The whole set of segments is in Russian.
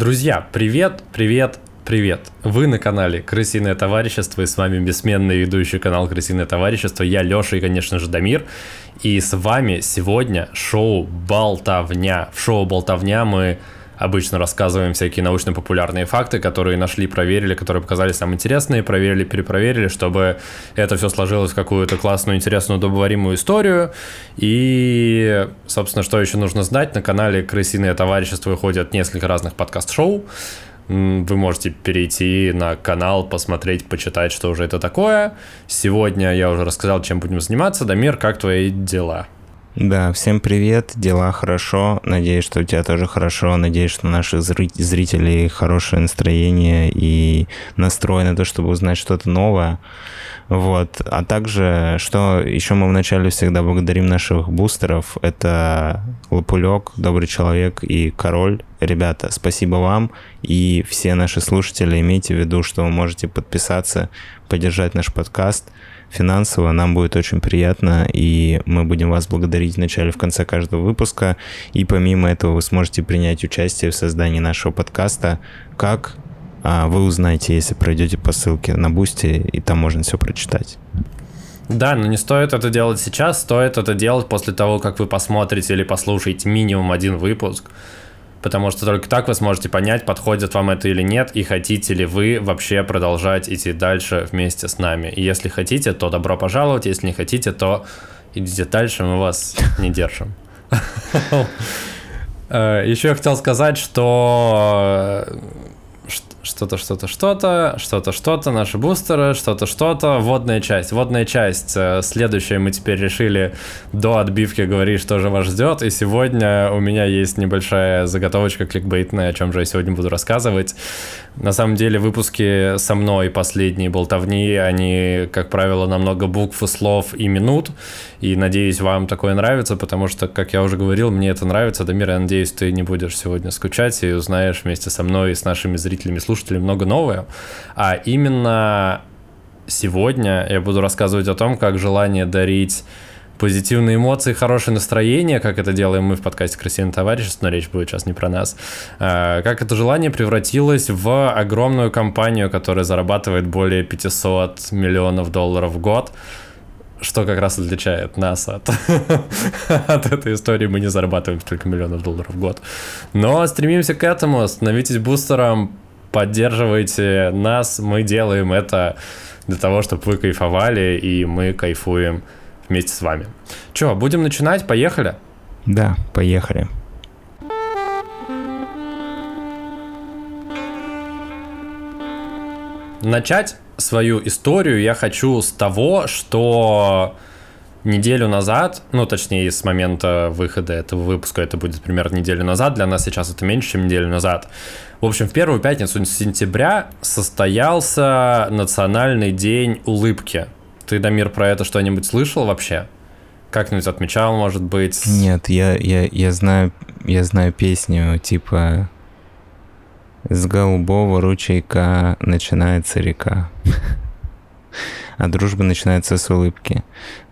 Друзья, привет, привет, привет. Вы на канале Крысиное товарищество, и с вами бессменный ведущий канал Крысиное товарищество. Я Леша и, конечно же, Дамир. И с вами сегодня шоу «Болтовня». В шоу «Болтовня» мы обычно рассказываем всякие научно-популярные факты, которые нашли, проверили, которые показались нам интересные, проверили, перепроверили, чтобы это все сложилось в какую-то классную, интересную, удобоваримую историю. И, собственно, что еще нужно знать, на канале «Крысиное товарищество» выходят несколько разных подкаст-шоу, вы можете перейти на канал, посмотреть, почитать, что уже это такое. Сегодня я уже рассказал, чем будем заниматься. Дамир, как твои дела? Да, всем привет, дела хорошо, надеюсь, что у тебя тоже хорошо, надеюсь, что наши зрители хорошее настроение и настрой на то, чтобы узнать что-то новое. Вот. А также, что еще мы вначале всегда благодарим наших бустеров, это Лопулек, Добрый Человек и Король. Ребята, спасибо вам и все наши слушатели, имейте в виду, что вы можете подписаться, поддержать наш подкаст – финансово, нам будет очень приятно, и мы будем вас благодарить в начале, в конце каждого выпуска. И помимо этого вы сможете принять участие в создании нашего подкаста, как а, вы узнаете, если пройдете по ссылке на Бусти, и там можно все прочитать. Да, но не стоит это делать сейчас, стоит это делать после того, как вы посмотрите или послушаете минимум один выпуск потому что только так вы сможете понять, подходит вам это или нет, и хотите ли вы вообще продолжать идти дальше вместе с нами. И если хотите, то добро пожаловать, если не хотите, то идите дальше, мы вас не держим. Э, Еще я хотел сказать, что э, что-то, что-то, что-то, что-то, что-то, наши бустеры, что-то, что-то, водная часть. Водная часть, э, следующая мы теперь решили до отбивки говорить, что же вас ждет, и сегодня у меня есть небольшая заготовочка кликбейтная, о чем же я сегодня буду рассказывать. На самом деле выпуски со мной последние болтовни, они, как правило, намного букв, слов и минут, и надеюсь, вам такое нравится, потому что, как я уже говорил, мне это нравится. Дамир, я надеюсь, ты не будешь сегодня скучать и узнаешь вместе со мной и с нашими зрителями, слушателями много новое. А именно сегодня я буду рассказывать о том, как желание дарить позитивные эмоции, хорошее настроение, как это делаем мы в подкасте «Красивое товарищество», но речь будет сейчас не про нас, а, как это желание превратилось в огромную компанию, которая зарабатывает более 500 миллионов долларов в год, что как раз отличает нас от, от этой истории. Мы не зарабатываем столько миллионов долларов в год. Но стремимся к этому, становитесь бустером, поддерживайте нас, мы делаем это для того, чтобы вы кайфовали, и мы кайфуем вместе с вами. Че, будем начинать? Поехали? Да, поехали. Начать свою историю я хочу с того, что неделю назад, ну, точнее, с момента выхода этого выпуска, это будет примерно неделю назад, для нас сейчас это меньше, чем неделю назад. В общем, в первую пятницу сентября состоялся Национальный день улыбки. Ты, Дамир, про это что-нибудь слышал вообще? Как-нибудь отмечал, может быть? Нет, я, я, я, знаю, я знаю песню типа «С голубого ручейка начинается река» а дружба начинается с улыбки.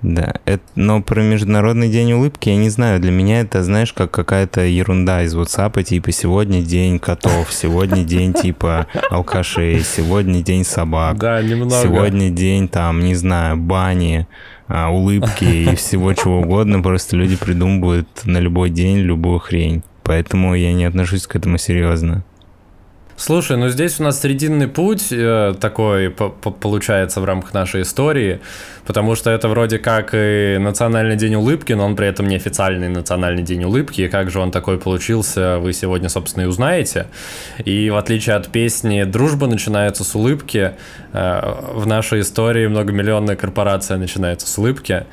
Да, это, но про Международный день улыбки я не знаю. Для меня это, знаешь, как какая-то ерунда из WhatsApp, типа сегодня день котов, сегодня день типа алкашей, сегодня день собак. Да, немного. Сегодня день там, не знаю, бани, а, улыбки и всего чего угодно. Просто люди придумывают на любой день любую хрень. Поэтому я не отношусь к этому серьезно. Слушай, ну здесь у нас срединный путь э, такой получается в рамках нашей истории, потому что это вроде как и Национальный день улыбки, но он при этом не официальный Национальный день улыбки, и как же он такой получился, вы сегодня, собственно, и узнаете. И в отличие от песни «Дружба начинается с улыбки», э, в нашей истории многомиллионная корпорация начинается с улыбки.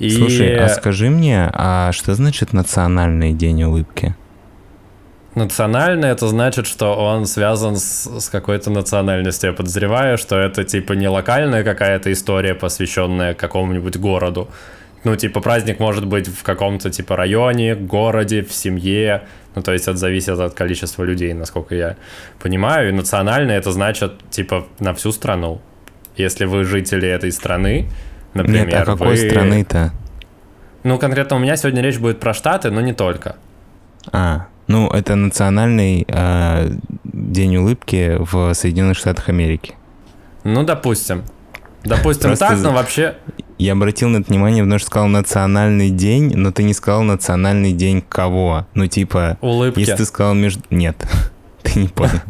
И... Слушай, а скажи мне, а что значит Национальный день улыбки? Национальный это значит, что он связан с, с какой-то национальностью. Я подозреваю, что это типа не локальная какая-то история, посвященная какому-нибудь городу. Ну, типа, праздник может быть в каком-то типа районе, городе, в семье. Ну, то есть это зависит от количества людей, насколько я понимаю. И национальный это значит, типа, на всю страну. Если вы жители этой страны, например, Нет, а какой вы... страны-то? Ну, конкретно у меня сегодня речь будет про Штаты, но не только. А, Ну, это национальный э, день улыбки в Соединенных Штатах Америки. Ну, допустим. Допустим, Просто так, но вообще... Я обратил на это внимание, потому что сказал национальный день, но ты не сказал национальный день кого. Ну, типа... Улыбки. Если ты сказал между... Нет, ты не понял.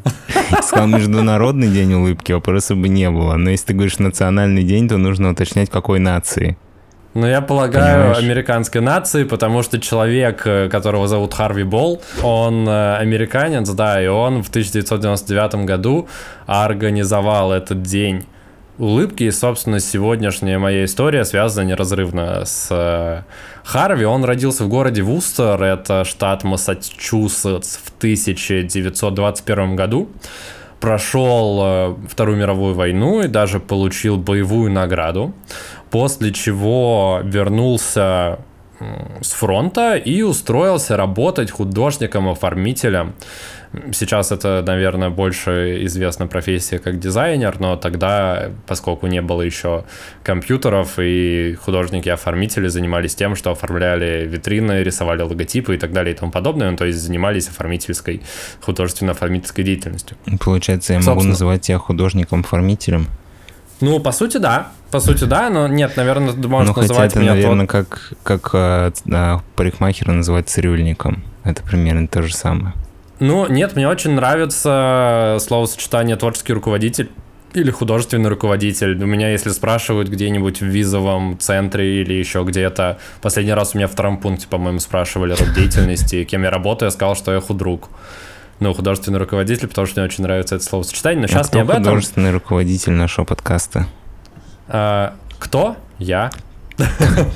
Сказал Международный день улыбки, вопроса бы не было. Но если ты говоришь национальный день, то нужно уточнять, какой нации. Ну, я полагаю, Понимаешь? американской нации, потому что человек, э, которого зовут Харви Болл, он э, американец, да, и он в 1999 году организовал этот день улыбки, и, собственно, сегодняшняя моя история связана неразрывно с э, Харви. Он родился в городе Вустер, это штат Массачусетс, в 1921 году прошел Вторую мировую войну и даже получил боевую награду после чего вернулся с фронта и устроился работать художником-оформителем. Сейчас это, наверное, больше известна профессия как дизайнер, но тогда, поскольку не было еще компьютеров, и художники-оформители занимались тем, что оформляли витрины, рисовали логотипы и так далее и тому подобное, ну, то есть занимались оформительской, художественно-оформительской деятельностью. Получается, я Собственно. могу называть тебя художником-оформителем? Ну, по сути, да. По сути, да, но нет, наверное, ты можешь ну, называть это, меня... наверное, тот... как, как а, парикмахера называть цирюльником. Это примерно то же самое. Ну, нет, мне очень нравится словосочетание «творческий руководитель» или художественный руководитель. У меня, если спрашивают где-нибудь в визовом центре или еще где-то, последний раз у меня в втором пункте, по-моему, спрашивали род деятельности, кем я работаю, я сказал, что я худрук ну, художественный руководитель, потому что мне очень нравится это словосочетание, но сейчас а не об этом. художественный руководитель нашего подкаста? А, кто? Я.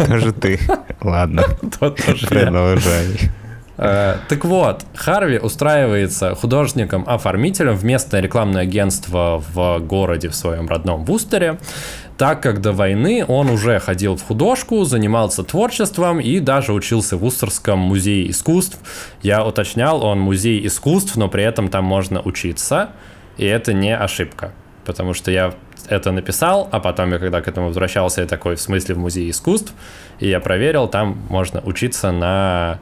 Тоже ты. Ладно. Продолжай. Uh, так вот, Харви устраивается художником-оформителем в местное рекламное агентство в городе в своем родном Бустере так как до войны он уже ходил в художку, занимался творчеством и даже учился в Устерском музее искусств. Я уточнял, он музей искусств, но при этом там можно учиться, и это не ошибка, потому что я это написал, а потом я когда к этому возвращался, я такой, в смысле в музее искусств, и я проверил, там можно учиться на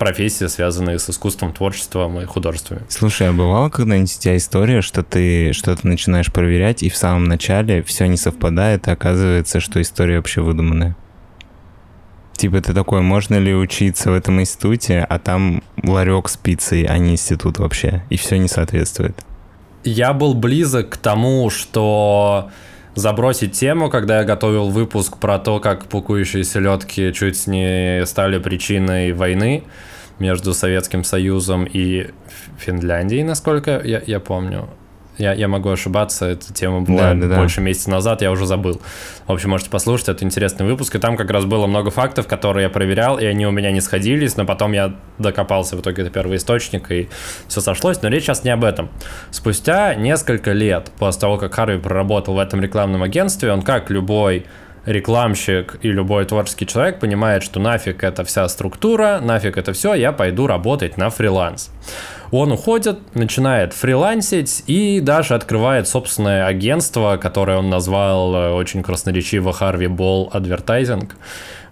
профессии, связанные с искусством, творчеством и художествами. Слушай, а бывало когда-нибудь у тебя история, что ты что-то начинаешь проверять, и в самом начале все не совпадает, и оказывается, что история вообще выдуманная? Типа ты такой, можно ли учиться в этом институте, а там ларек с пиццей, а не институт вообще, и все не соответствует. Я был близок к тому, что забросить тему, когда я готовил выпуск про то, как пукающие селедки чуть не стали причиной войны между Советским Союзом и Финляндией, насколько я, я помню. Я, я могу ошибаться, эта тема была да, да, больше да. месяца назад, я уже забыл. В общем, можете послушать, это интересный выпуск, и там как раз было много фактов, которые я проверял, и они у меня не сходились, но потом я докопался в итоге до первого источника, и все сошлось, но речь сейчас не об этом. Спустя несколько лет после того, как Харви проработал в этом рекламном агентстве, он как любой рекламщик и любой творческий человек понимает, что нафиг это вся структура, нафиг это все, я пойду работать на фриланс. Он уходит, начинает фрилансить и даже открывает собственное агентство, которое он назвал э, очень красноречиво Harvey Ball Advertising.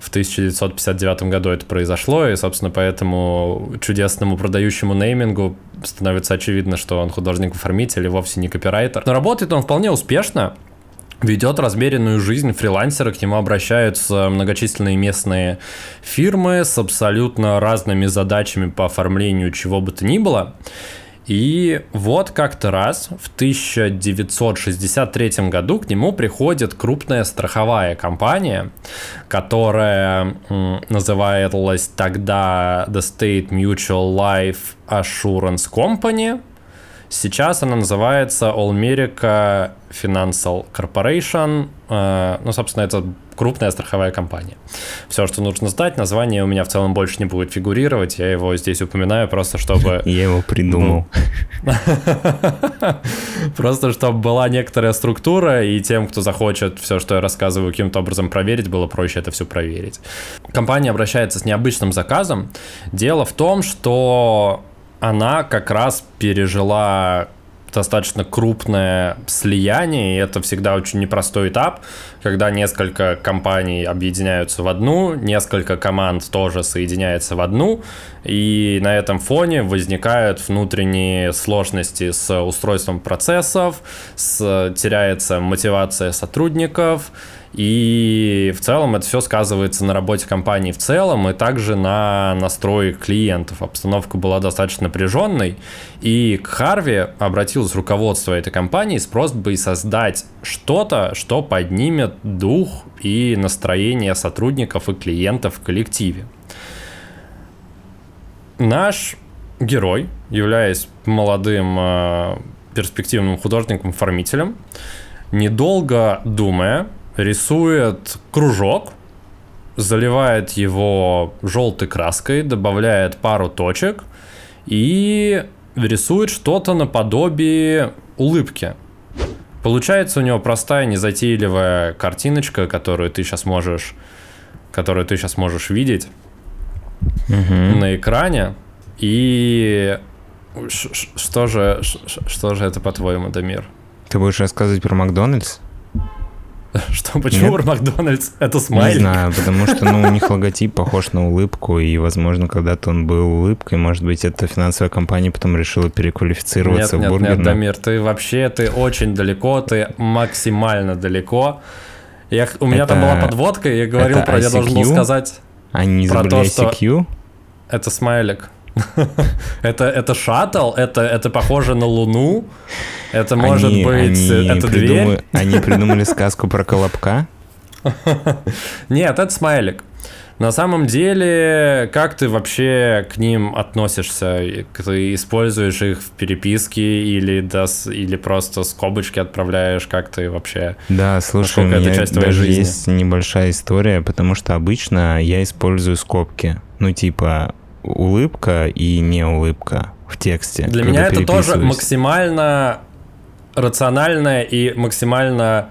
В 1959 году это произошло, и, собственно, по этому чудесному продающему неймингу становится очевидно, что он художник-оформитель и вовсе не копирайтер. Но работает он вполне успешно, ведет размеренную жизнь фрилансера, к нему обращаются многочисленные местные фирмы с абсолютно разными задачами по оформлению чего бы то ни было. И вот как-то раз в 1963 году к нему приходит крупная страховая компания, которая называлась тогда The State Mutual Life Assurance Company, Сейчас она называется All America Financial Corporation. Э, ну, собственно, это крупная страховая компания. Все, что нужно знать, название у меня в целом больше не будет фигурировать. Я его здесь упоминаю просто, чтобы... Я его придумал. Просто, чтобы была некоторая структура, и тем, кто захочет все, что я рассказываю, каким-то образом проверить, было проще это все проверить. Компания обращается с необычным заказом. Дело в том, что она как раз пережила достаточно крупное слияние, и это всегда очень непростой этап, когда несколько компаний объединяются в одну, несколько команд тоже соединяются в одну, и на этом фоне возникают внутренние сложности с устройством процессов, с, теряется мотивация сотрудников, и в целом это все сказывается на работе компании в целом и также на настрое клиентов. Обстановка была достаточно напряженной, и к Харви обратилось руководство этой компании с просьбой создать что-то, что поднимет дух и настроение сотрудников и клиентов в коллективе. Наш герой, являясь молодым э, перспективным художником-формителем, недолго думая, рисует кружок, заливает его желтой краской, добавляет пару точек и рисует что-то наподобие улыбки. Получается у него простая, незатейливая картиночка, которую ты сейчас можешь, которую ты сейчас можешь видеть угу. на экране. И что же, что же это по-твоему, Дамир? Ты будешь рассказывать про Макдональдс? Что, почему Нет? Макдональдс? Это смайлик? Не знаю, потому что ну, у них логотип похож на улыбку, и, возможно, когда-то он был улыбкой, может быть, эта финансовая компания потом решила переквалифицироваться нет, в бургер. Нет, нет, Дамир, ты вообще, ты очень далеко, ты максимально далеко. Я, у меня это, там была подводка, и я говорил про, я должен был сказать Они не про то, что... ICQ? Это смайлик. это, это шаттл, это, это похоже на Луну, это может они, быть, они это придумали, дверь. Они придумали сказку про Колобка? Нет, это смайлик. На самом деле, как ты вообще к ним относишься? Ты используешь их в переписке или, дос, или просто скобочки отправляешь? Как ты вообще... Да, слушай, у меня часть даже жизни? есть небольшая история, потому что обычно я использую скобки. Ну, типа, улыбка и не улыбка в тексте. Для меня это тоже максимально рациональное и максимально...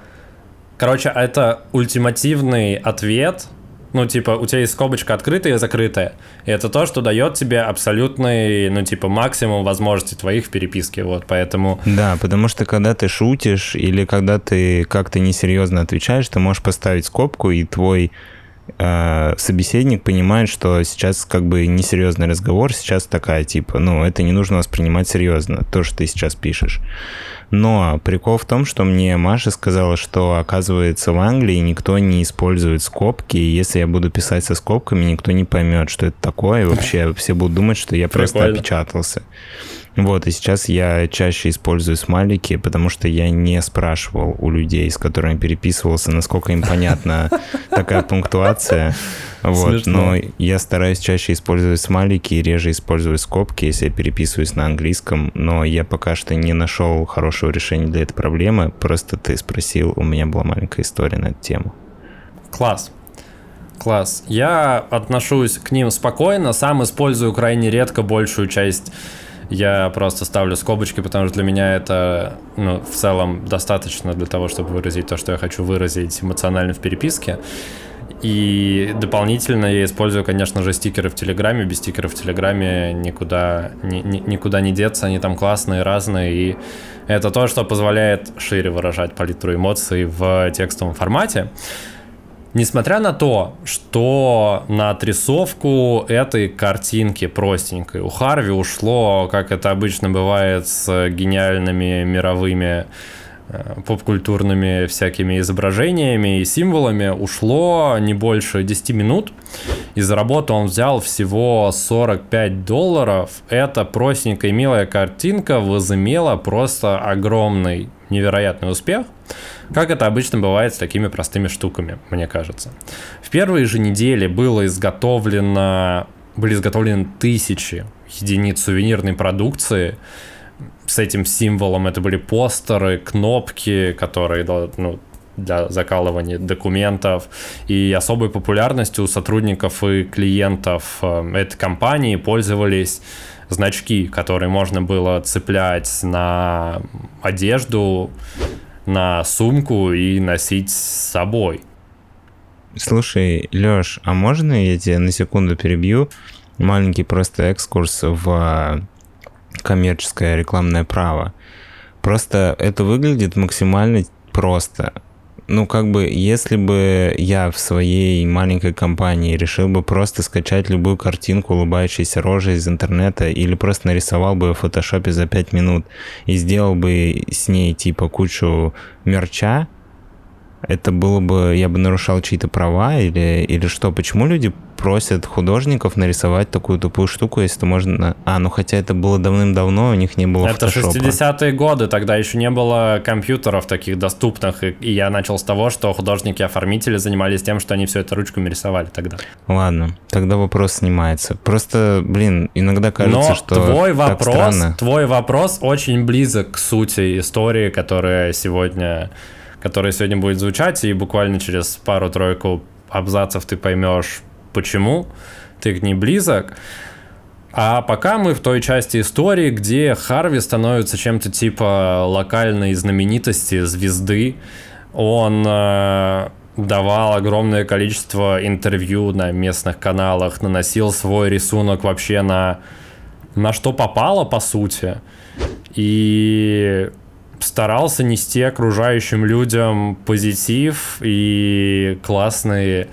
Короче, это ультимативный ответ ну, типа, у тебя есть скобочка открытая и закрытая. И это то, что дает тебе абсолютный, ну, типа, максимум возможностей твоих в переписке. Вот, поэтому... Да, потому что когда ты шутишь или когда ты как-то несерьезно отвечаешь, ты можешь поставить скобку, и твой собеседник понимает, что сейчас как бы несерьезный разговор, сейчас такая типа, ну, это не нужно воспринимать серьезно, то, что ты сейчас пишешь. Но прикол в том, что мне Маша сказала, что, оказывается, в Англии никто не использует скобки, и если я буду писать со скобками, никто не поймет, что это такое, и вообще все будут думать, что я просто Прикольно. опечатался. Вот, и сейчас я чаще использую смайлики, потому что я не спрашивал у людей, с которыми переписывался, насколько им понятна такая пунктуация. Вот, но я стараюсь чаще использовать смайлики и реже использовать скобки, если я переписываюсь на английском, но я пока что не нашел хорошего решения для этой проблемы. Просто ты спросил, у меня была маленькая история на эту тему. Класс. Класс. Я отношусь к ним спокойно, сам использую крайне редко большую часть я просто ставлю скобочки, потому что для меня это ну, в целом достаточно для того, чтобы выразить то, что я хочу выразить эмоционально в переписке. И дополнительно я использую, конечно же, стикеры в Телеграме. Без стикеров в Телеграме никуда, ни, ни, никуда не деться, они там классные, разные. И это то, что позволяет шире выражать палитру эмоций в текстовом формате. Несмотря на то, что на отрисовку этой картинки простенькой у Харви ушло, как это обычно бывает с гениальными мировыми э, попкультурными всякими изображениями и символами, ушло не больше 10 минут. И за работу он взял всего 45 долларов. Эта простенькая милая картинка возымела просто огромный, невероятный успех. Как это обычно бывает с такими простыми штуками, мне кажется. В первые же недели было изготовлено, были изготовлены тысячи единиц сувенирной продукции, с этим символом это были постеры, кнопки, которые ну, для закалывания документов. И особой популярностью у сотрудников и клиентов э, этой компании пользовались значки, которые можно было цеплять на одежду, на сумку и носить с собой. Слушай, Лёш, а можно я тебя на секунду перебью? Маленький просто экскурс в коммерческое рекламное право. Просто это выглядит максимально просто. Ну, как бы, если бы я в своей маленькой компании решил бы просто скачать любую картинку улыбающейся рожи из интернета или просто нарисовал бы в фотошопе за 5 минут и сделал бы с ней, типа, кучу мерча, это было бы, я бы нарушал чьи-то права или, или что? Почему люди просят художников нарисовать такую тупую штуку, если можно... А, ну хотя это было давным-давно, у них не было Это 60-е годы, тогда еще не было компьютеров таких доступных, и, и я начал с того, что художники-оформители занимались тем, что они все это ручками рисовали тогда. Ладно, тогда вопрос снимается. Просто, блин, иногда кажется, Но что твой вопрос, странно. твой вопрос очень близок к сути истории, которая сегодня которая сегодня будет звучать, и буквально через пару-тройку абзацев ты поймешь, почему ты к ней близок. А пока мы в той части истории, где Харви становится чем-то типа локальной знаменитости, звезды. Он э, давал огромное количество интервью на местных каналах, наносил свой рисунок вообще на, на что попало, по сути. И старался нести окружающим людям позитив и классные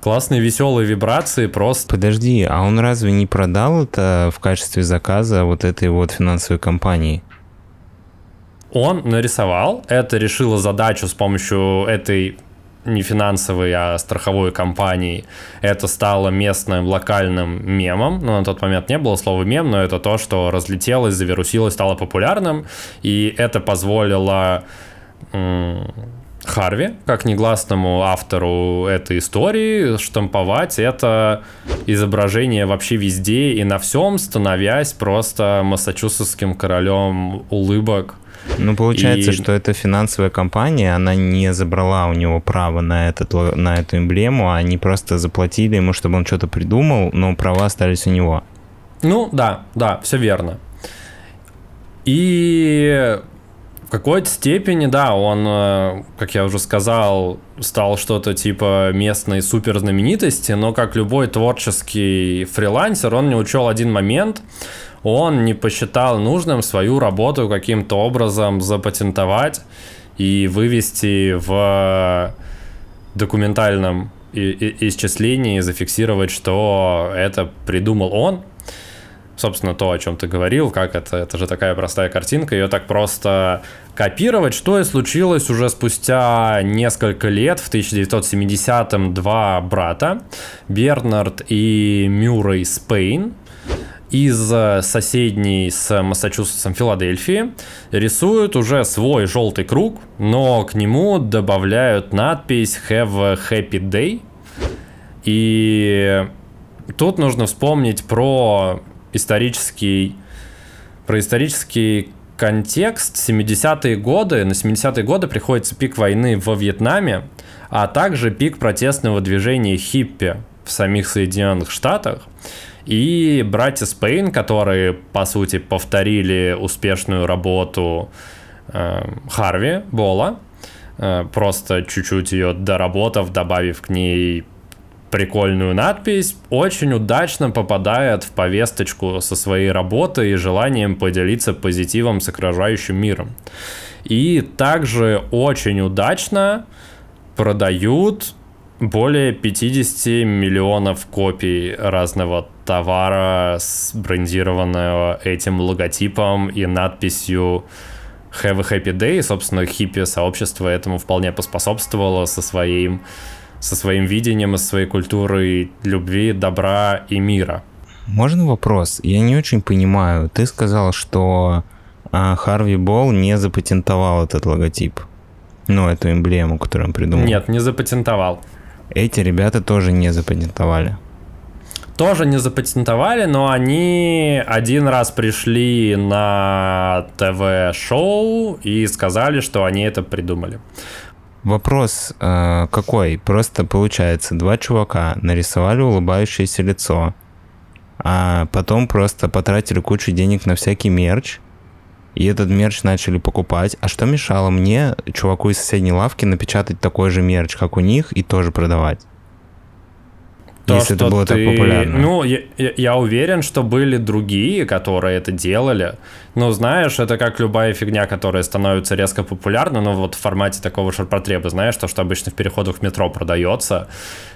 классные веселые вибрации просто. Подожди, а он разве не продал это в качестве заказа вот этой вот финансовой компании? Он нарисовал, это решило задачу с помощью этой не финансовой, а страховой компании. Это стало местным локальным мемом. Но на тот момент не было слова мем, но это то, что разлетелось, завирусилось, стало популярным. И это позволило Харви, как негласному автору этой истории, штамповать это изображение вообще везде и на всем, становясь просто массачусетским королем улыбок ну, получается, И- что эта финансовая компания, она не забрала у него право на, этот, на эту эмблему, а они просто заплатили ему, чтобы он что-то придумал, но права остались у него. Ну, да, да, все верно. И в какой-то степени, да, он, э, как я уже сказал, стал что-то типа местной суперзнаменитости, но как любой творческий фрилансер, он не учел один момент. Он не посчитал нужным свою работу каким-то образом запатентовать и вывести в документальном и- и- исчислении, зафиксировать, что это придумал он, собственно, то, о чем ты говорил, как это, это же такая простая картинка, ее так просто копировать, что и случилось уже спустя несколько лет, в 1970-м два брата, Бернард и Мюррей Спейн, из э, соседней с Массачусетсом Филадельфии рисуют уже свой желтый круг, но к нему добавляют надпись Have a Happy Day. И тут нужно вспомнить про исторический, про исторический контекст 70-е годы. На 70-е годы приходится пик войны во Вьетнаме, а также пик протестного движения хиппи в самих Соединенных Штатах. И братья Спейн, которые, по сути, повторили успешную работу э, Харви Бола, э, просто чуть-чуть ее доработав, добавив к ней прикольную надпись, очень удачно попадает в повесточку со своей работой и желанием поделиться позитивом с окружающим миром. И также очень удачно продают более 50 миллионов копий разного товара, с- брендированного этим логотипом и надписью Have a Happy Day. И, собственно, хиппи-сообщество этому вполне поспособствовало со своим, со своим видением, и со своей культурой любви, добра и мира. Можно вопрос? Я не очень понимаю. Ты сказал, что а, Харви Болл не запатентовал этот логотип. Ну, эту эмблему, которую он придумал. Нет, не запатентовал. Эти ребята тоже не запатентовали. Тоже не запатентовали, но они один раз пришли на ТВ-шоу и сказали, что они это придумали. Вопрос э, какой? Просто получается, два чувака нарисовали улыбающееся лицо, а потом просто потратили кучу денег на всякий мерч, и этот мерч начали покупать. А что мешало мне, чуваку из соседней лавки, напечатать такой же мерч, как у них, и тоже продавать? То, Если это было ты... так популярно. Ну, я, я уверен, что были другие, которые это делали. Но знаешь, это как любая фигня, которая становится резко популярна, но вот в формате такого ширпотреба, знаешь, то, что обычно в переходах в метро продается,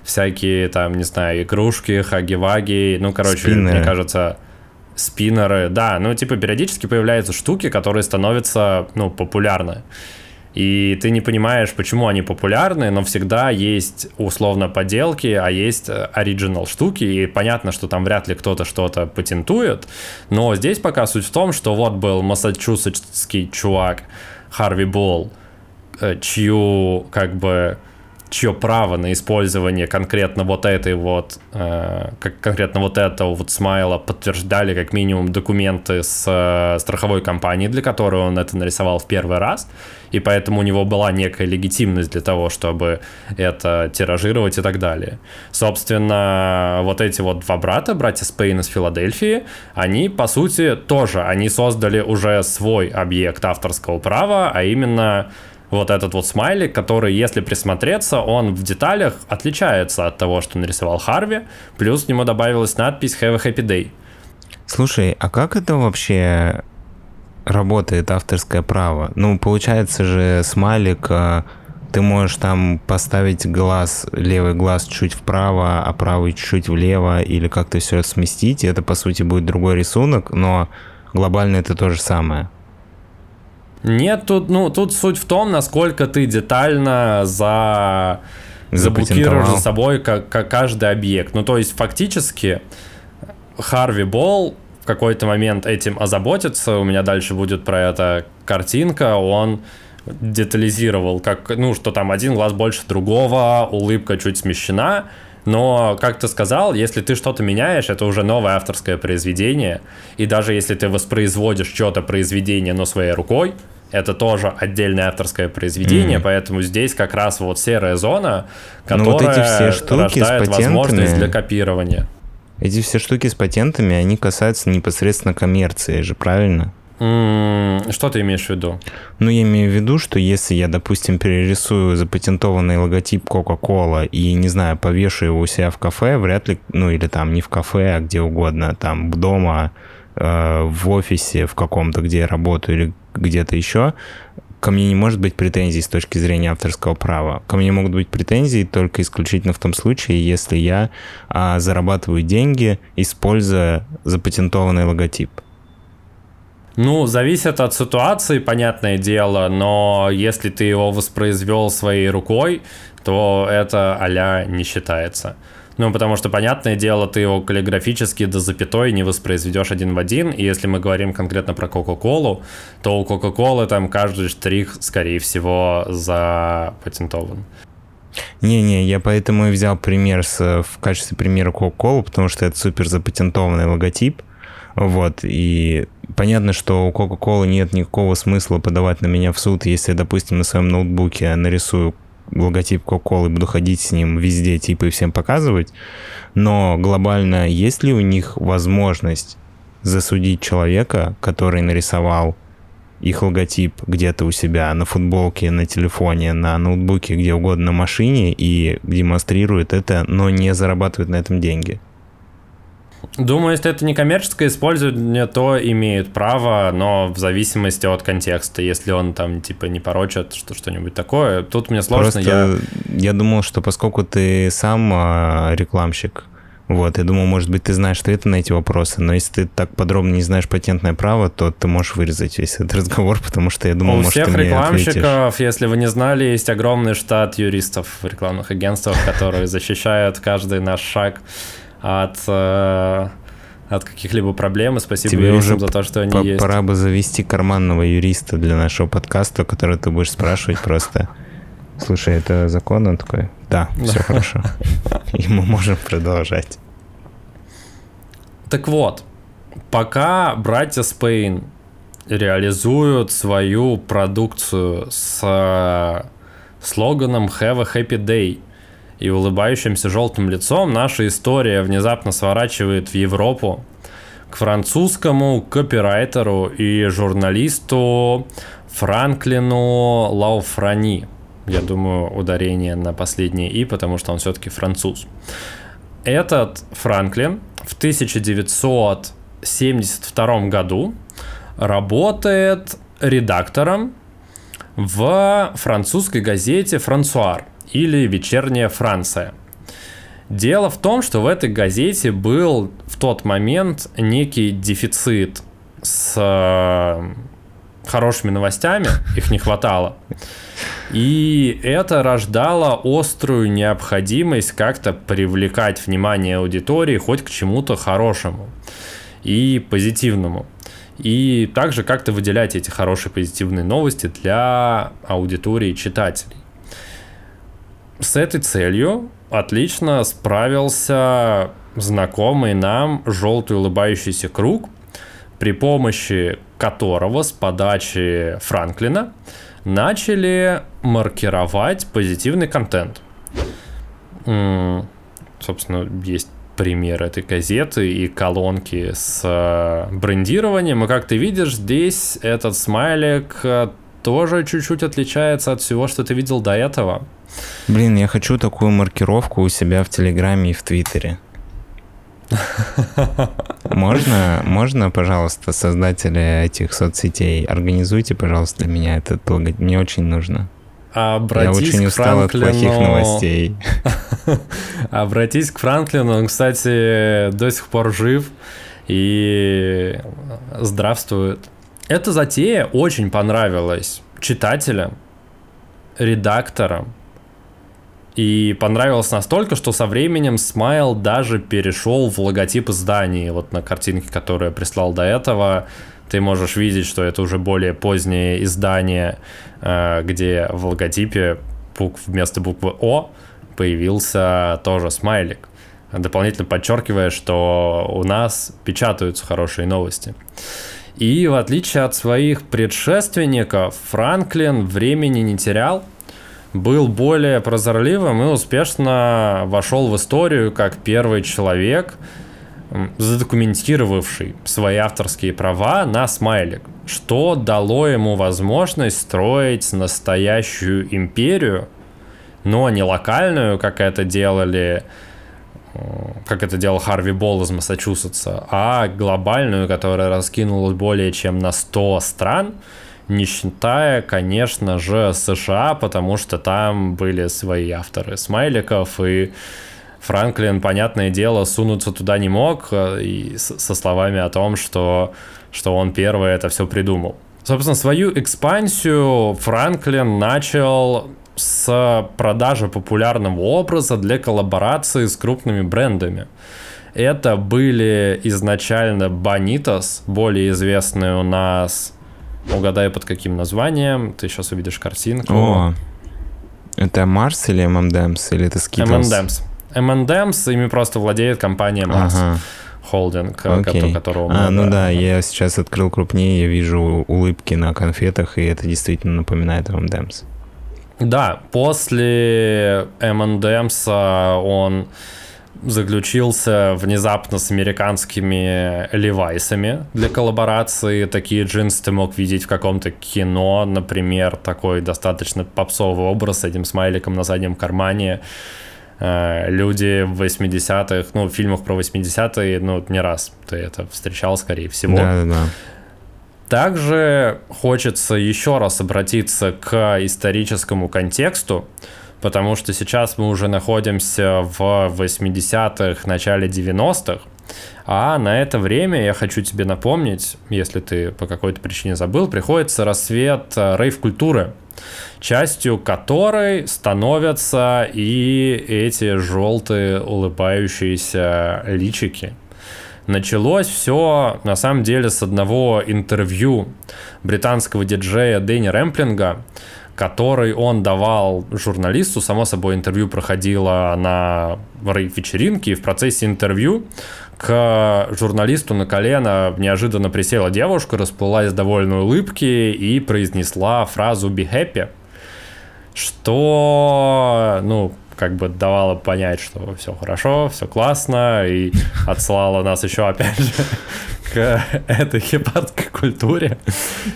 всякие там, не знаю, игрушки, хаги-ваги, ну, короче, Спиннеры. мне кажется, спиннеры, да, ну, типа, периодически появляются штуки, которые становятся, ну, популярны и ты не понимаешь, почему они популярны, но всегда есть условно поделки, а есть э, оригинал штуки, и понятно, что там вряд ли кто-то что-то патентует, но здесь пока суть в том, что вот был массачусетский чувак Харви Болл, э, чью как бы чье право на использование конкретно вот этой вот, э, конкретно вот этого вот смайла подтверждали как минимум документы с э, страховой компанией, для которой он это нарисовал в первый раз, и поэтому у него была некая легитимность для того, чтобы это тиражировать и так далее. Собственно, вот эти вот два брата, братья Спейн из Филадельфии, они, по сути, тоже, они создали уже свой объект авторского права, а именно вот этот вот смайлик, который, если присмотреться, он в деталях отличается от того, что нарисовал Харви, плюс к нему добавилась надпись Have a Happy Day. Слушай, а как это вообще работает авторское право? Ну, получается же смайлик, а, ты можешь там поставить глаз, левый глаз чуть вправо, а правый чуть влево, или как-то все сместить, и это, по сути, будет другой рисунок, но глобально это то же самое. Нет, тут, ну, тут суть в том, насколько ты детально за заблокируешь за собой как, как каждый объект. Ну, то есть, фактически, Харви Болл в какой-то момент этим озаботится. У меня дальше будет про это картинка. Он детализировал, как, ну, что там один глаз больше другого, улыбка чуть смещена. Но, как ты сказал, если ты что-то меняешь, это уже новое авторское произведение. И даже если ты воспроизводишь что-то произведение, но своей рукой, это тоже отдельное авторское произведение, mm. поэтому здесь как раз вот серая зона, которая ну, вот эти все штуки рождает возможность для копирования. Эти все штуки с патентами, они касаются непосредственно коммерции же, правильно? Что ты имеешь в виду? Ну, я имею в виду, что если я, допустим, перерисую запатентованный логотип Coca-Cola и, не знаю, повешу его у себя в кафе, вряд ли, ну, или там не в кафе, а где угодно, там дома, э, в офисе в каком-то, где я работаю, или где-то еще, ко мне не может быть претензий с точки зрения авторского права. Ко мне могут быть претензии только исключительно в том случае, если я а, зарабатываю деньги, используя запатентованный логотип. Ну, зависит от ситуации, понятное дело, но если ты его воспроизвел своей рукой, то это а не считается. Ну, потому что, понятное дело, ты его каллиграфически до запятой не воспроизведешь один в один. И если мы говорим конкретно про Кока-Колу, то у Кока-Колы там каждый штрих, скорее всего, запатентован. Не-не, я поэтому и взял пример с, в качестве примера Coca-Cola, потому что это супер запатентованный логотип. Вот, и понятно, что у Coca-Cola нет никакого смысла подавать на меня в суд, если, допустим, на своем ноутбуке нарисую логотип Coca-Cola буду ходить с ним везде, типа, и всем показывать. Но глобально есть ли у них возможность засудить человека, который нарисовал их логотип где-то у себя на футболке, на телефоне, на ноутбуке, где угодно, на машине и демонстрирует это, но не зарабатывает на этом деньги? Думаю, если это не коммерческое использование, то имеют право, но в зависимости от контекста. Если он там типа не порочит, что что-нибудь такое, тут мне сложно. Просто я... я думал, что поскольку ты сам а, рекламщик, вот, я думал, может быть, ты знаешь ответы на эти вопросы, но если ты так подробно не знаешь патентное право, то ты можешь вырезать весь этот разговор, потому что я думал, У может, всех ты рекламщиков, если вы не знали, есть огромный штат юристов в рекламных агентствах, которые защищают каждый наш шаг от э, от каких-либо проблем. И спасибо Тебе юристам уже за то, что они есть. Пора бы завести карманного юриста для нашего подкаста, который ты будешь спрашивать просто. Слушай, это закон? Он такой, да, все хорошо. И мы можем продолжать. Так вот, пока братья Спейн реализуют свою продукцию с э, слоганом Have a Happy Day – и улыбающимся желтым лицом наша история внезапно сворачивает в Европу к французскому копирайтеру и журналисту Франклину Лауфрани. Я думаю, ударение на последнее «и», потому что он все-таки француз. этот Франклин в 1972 году работает редактором в французской газете «Франсуар» или «Вечерняя Франция». Дело в том, что в этой газете был в тот момент некий дефицит с э, хорошими новостями, их не хватало. И это рождало острую необходимость как-то привлекать внимание аудитории хоть к чему-то хорошему и позитивному. И также как-то выделять эти хорошие позитивные новости для аудитории читателей. С этой целью отлично справился знакомый нам желтый улыбающийся круг, при помощи которого с подачи Франклина начали маркировать позитивный контент. Собственно, есть пример этой газеты и колонки с э, брендированием. И как ты видишь, здесь этот смайлик э, тоже чуть-чуть отличается от всего, что ты видел до этого. Блин, я хочу такую маркировку у себя в Телеграме и в Твиттере. Можно, можно, пожалуйста, создатели этих соцсетей, организуйте, пожалуйста, меня этот логотип. Мне очень нужно. Обратись Я очень устал Франклину... от плохих новостей. Обратись к Франклину, он, кстати, до сих пор жив и здравствует. Эта затея очень понравилась читателям, редакторам, и понравилось настолько, что со временем Смайл даже перешел в логотип издания. Вот на картинке, которую я прислал до этого, ты можешь видеть, что это уже более позднее издание, э, где в логотипе букв, вместо буквы О появился тоже смайлик, дополнительно подчеркивая, что у нас печатаются хорошие новости. И в отличие от своих предшественников, Франклин времени не терял, был более прозорливым и успешно вошел в историю как первый человек, задокументировавший свои авторские права на смайлик, что дало ему возможность строить настоящую империю, но не локальную, как это делали как это делал Харви Болл из Массачусетса, а глобальную, которая раскинулась более чем на 100 стран, не считая, конечно же, США, потому что там были свои авторы смайликов, и Франклин, понятное дело, сунуться туда не мог, э, и со словами о том, что, что он первый это все придумал. Собственно, свою экспансию Франклин начал с продажи популярного образа для коллаборации с крупными брендами. Это были изначально Bonitas, более известные у нас Угадай, под каким названием. Ты сейчас увидишь картинку. О, это Марс или M&M's? Или это Skittles? M&M's. M&M's ими просто владеет компания Mars. Ага. Холдинг, okay. которого много. А, ну да, я сейчас открыл крупнее, я вижу улыбки на конфетах, и это действительно напоминает M&M's. Да, после M&M's он заключился внезапно с американскими левайсами для коллаборации. Такие джинсы ты мог видеть в каком-то кино, например, такой достаточно попсовый образ с этим смайликом на заднем кармане. Э, люди в 80-х, ну, в фильмах про 80-е, ну, не раз ты это встречал, скорее всего. Да, да, да. Также хочется еще раз обратиться к историческому контексту потому что сейчас мы уже находимся в 80-х, начале 90-х, а на это время, я хочу тебе напомнить, если ты по какой-то причине забыл, приходится рассвет э, рейв-культуры, частью которой становятся и эти желтые улыбающиеся личики. Началось все на самом деле с одного интервью британского диджея Дэнни Рэмплинга, который он давал журналисту. Само собой, интервью проходило на вечеринке, и в процессе интервью к журналисту на колено неожиданно присела девушка, расплылась довольной улыбки и произнесла фразу «be happy», что, ну, как бы давала понять, что все хорошо, все классно, и отсылала нас еще, опять же, к этой хипатской культуре.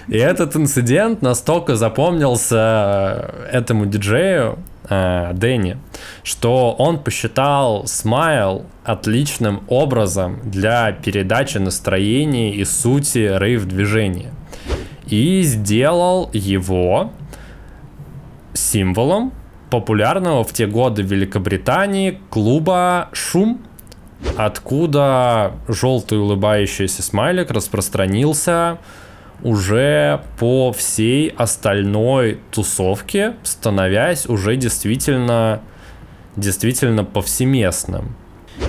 И этот инцидент настолько запомнился этому диджею, э, Дэнни, что он посчитал смайл отличным образом для передачи настроения и сути рейв-движения. И сделал его символом популярного в те годы в Великобритании клуба «Шум», откуда желтый улыбающийся смайлик распространился уже по всей остальной тусовке, становясь уже действительно, действительно повсеместным.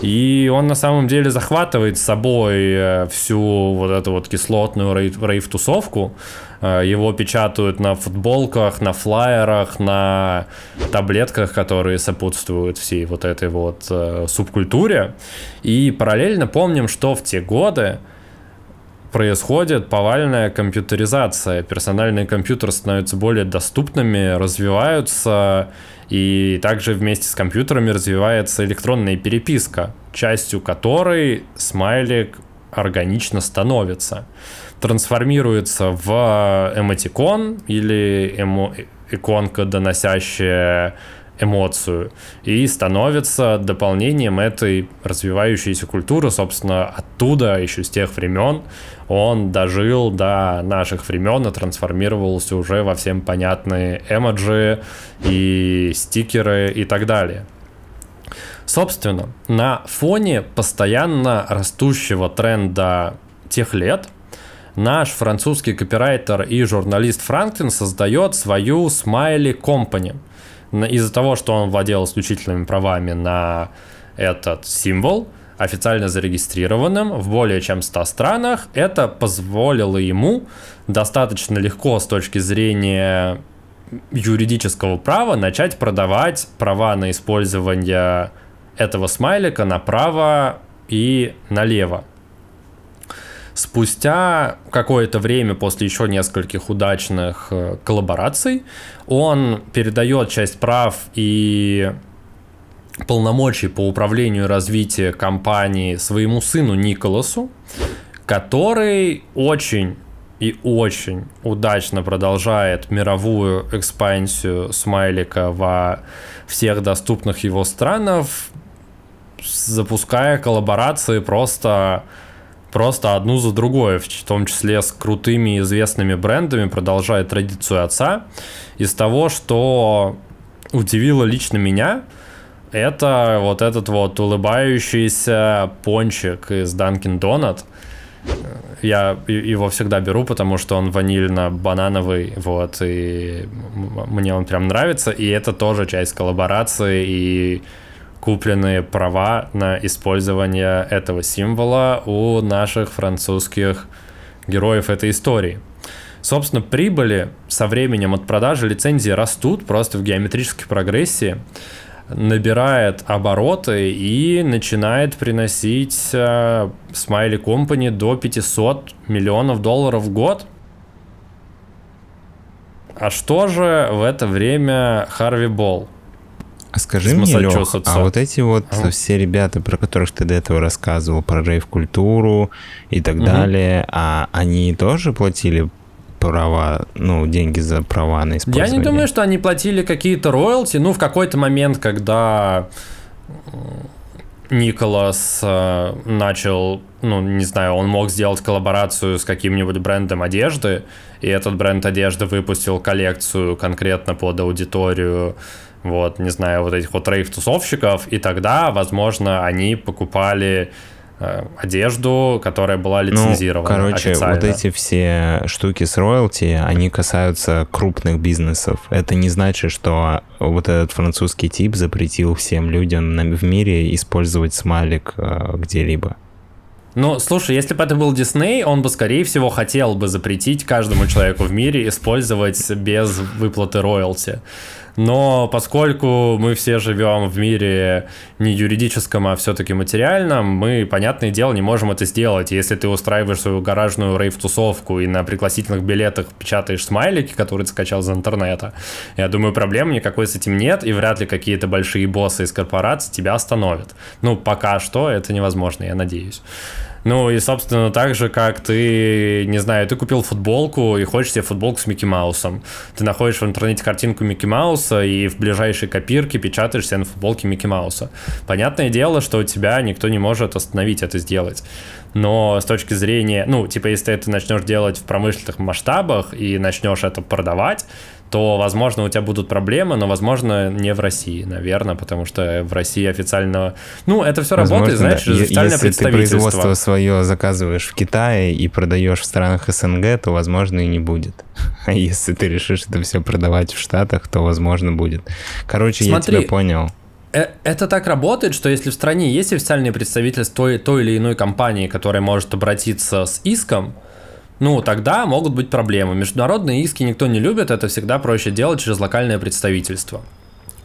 И он на самом деле захватывает с собой э, всю вот эту вот кислотную рейв-тусовку. Э, его печатают на футболках, на флайерах, на таблетках, которые сопутствуют всей вот этой вот э, субкультуре. И параллельно помним, что в те годы происходит повальная компьютеризация. Персональные компьютеры становятся более доступными, развиваются, и также вместе с компьютерами развивается электронная переписка, частью которой смайлик органично становится. Трансформируется в эмотикон или эмо иконка, доносящая эмоцию, и становится дополнением этой развивающейся культуры, собственно, оттуда, еще с тех времен, он дожил до наших времен и трансформировался уже во всем понятные эмоджи и стикеры и так далее. Собственно, на фоне постоянно растущего тренда тех лет, наш французский копирайтер и журналист Франклин создает свою Smiley Company – из-за того, что он владел исключительными правами на этот символ, официально зарегистрированным в более чем 100 странах, это позволило ему достаточно легко с точки зрения юридического права начать продавать права на использование этого смайлика направо и налево. Спустя какое-то время после еще нескольких удачных э, коллабораций он передает часть прав и полномочий по управлению и развитию компании своему сыну Николасу, который очень и очень удачно продолжает мировую экспансию смайлика во всех доступных его странах, запуская коллаборации просто просто одну за другой, в том числе с крутыми известными брендами, продолжая традицию отца. Из того, что удивило лично меня, это вот этот вот улыбающийся пончик из Dunkin' Donut. Я его всегда беру, потому что он ванильно-банановый, вот, и мне он прям нравится, и это тоже часть коллаборации, и купленные права на использование этого символа у наших французских героев этой истории. Собственно, прибыли со временем от продажи лицензии растут просто в геометрической прогрессии, набирает обороты и начинает приносить э, Smiley Company до 500 миллионов долларов в год. А что же в это время Харви Болл? А скажи мне, Лех, а вот эти вот ага. все ребята, про которых ты до этого рассказывал, про рейв-культуру и так угу. далее, а они тоже платили права, ну, деньги за права на использование? Я не думаю, что они платили какие-то роялти. Ну, в какой-то момент, когда Николас э, начал, ну, не знаю, он мог сделать коллаборацию с каким-нибудь брендом одежды, и этот бренд одежды выпустил коллекцию конкретно под аудиторию вот, не знаю, вот этих вот рейв-тусовщиков, и тогда, возможно, они покупали э, одежду, которая была ну, лицензирована. Ну, короче, официально. вот эти все штуки с роялти, они касаются крупных бизнесов. Это не значит, что вот этот французский тип запретил всем людям в мире использовать смайлик э, где-либо. Ну, слушай, если бы это был Дисней, он бы, скорее всего, хотел бы запретить каждому человеку в мире использовать без выплаты роялти. Но поскольку мы все живем в мире не юридическом, а все-таки материальном, мы, понятное дело, не можем это сделать. Если ты устраиваешь свою гаражную рейв-тусовку и на пригласительных билетах печатаешь смайлики, которые ты скачал из интернета, я думаю, проблем никакой с этим нет, и вряд ли какие-то большие боссы из корпораций тебя остановят. Ну, пока что это невозможно, я надеюсь. Ну и, собственно, так же, как ты, не знаю, ты купил футболку и хочешь себе футболку с Микки Маусом. Ты находишь в интернете картинку Микки Мауса и в ближайшей копирке печатаешь себе на футболке Микки Мауса. Понятное дело, что у тебя никто не может остановить это сделать. Но с точки зрения, ну, типа, если ты это начнешь делать в промышленных масштабах и начнешь это продавать, то, возможно, у тебя будут проблемы, но, возможно, не в России, наверное, потому что в России официально... Ну, это все возможно, работает, знаешь, через официальное Если ты производство свое заказываешь в Китае и продаешь в странах СНГ, то, возможно, и не будет. А если ты решишь это все продавать в Штатах, то, возможно, будет. Короче, Смотри, я тебя понял. Э, это так работает, что если в стране есть официальное представительство той, той или иной компании, которая может обратиться с иском, ну, тогда могут быть проблемы. Международные иски никто не любит, это всегда проще делать через локальное представительство.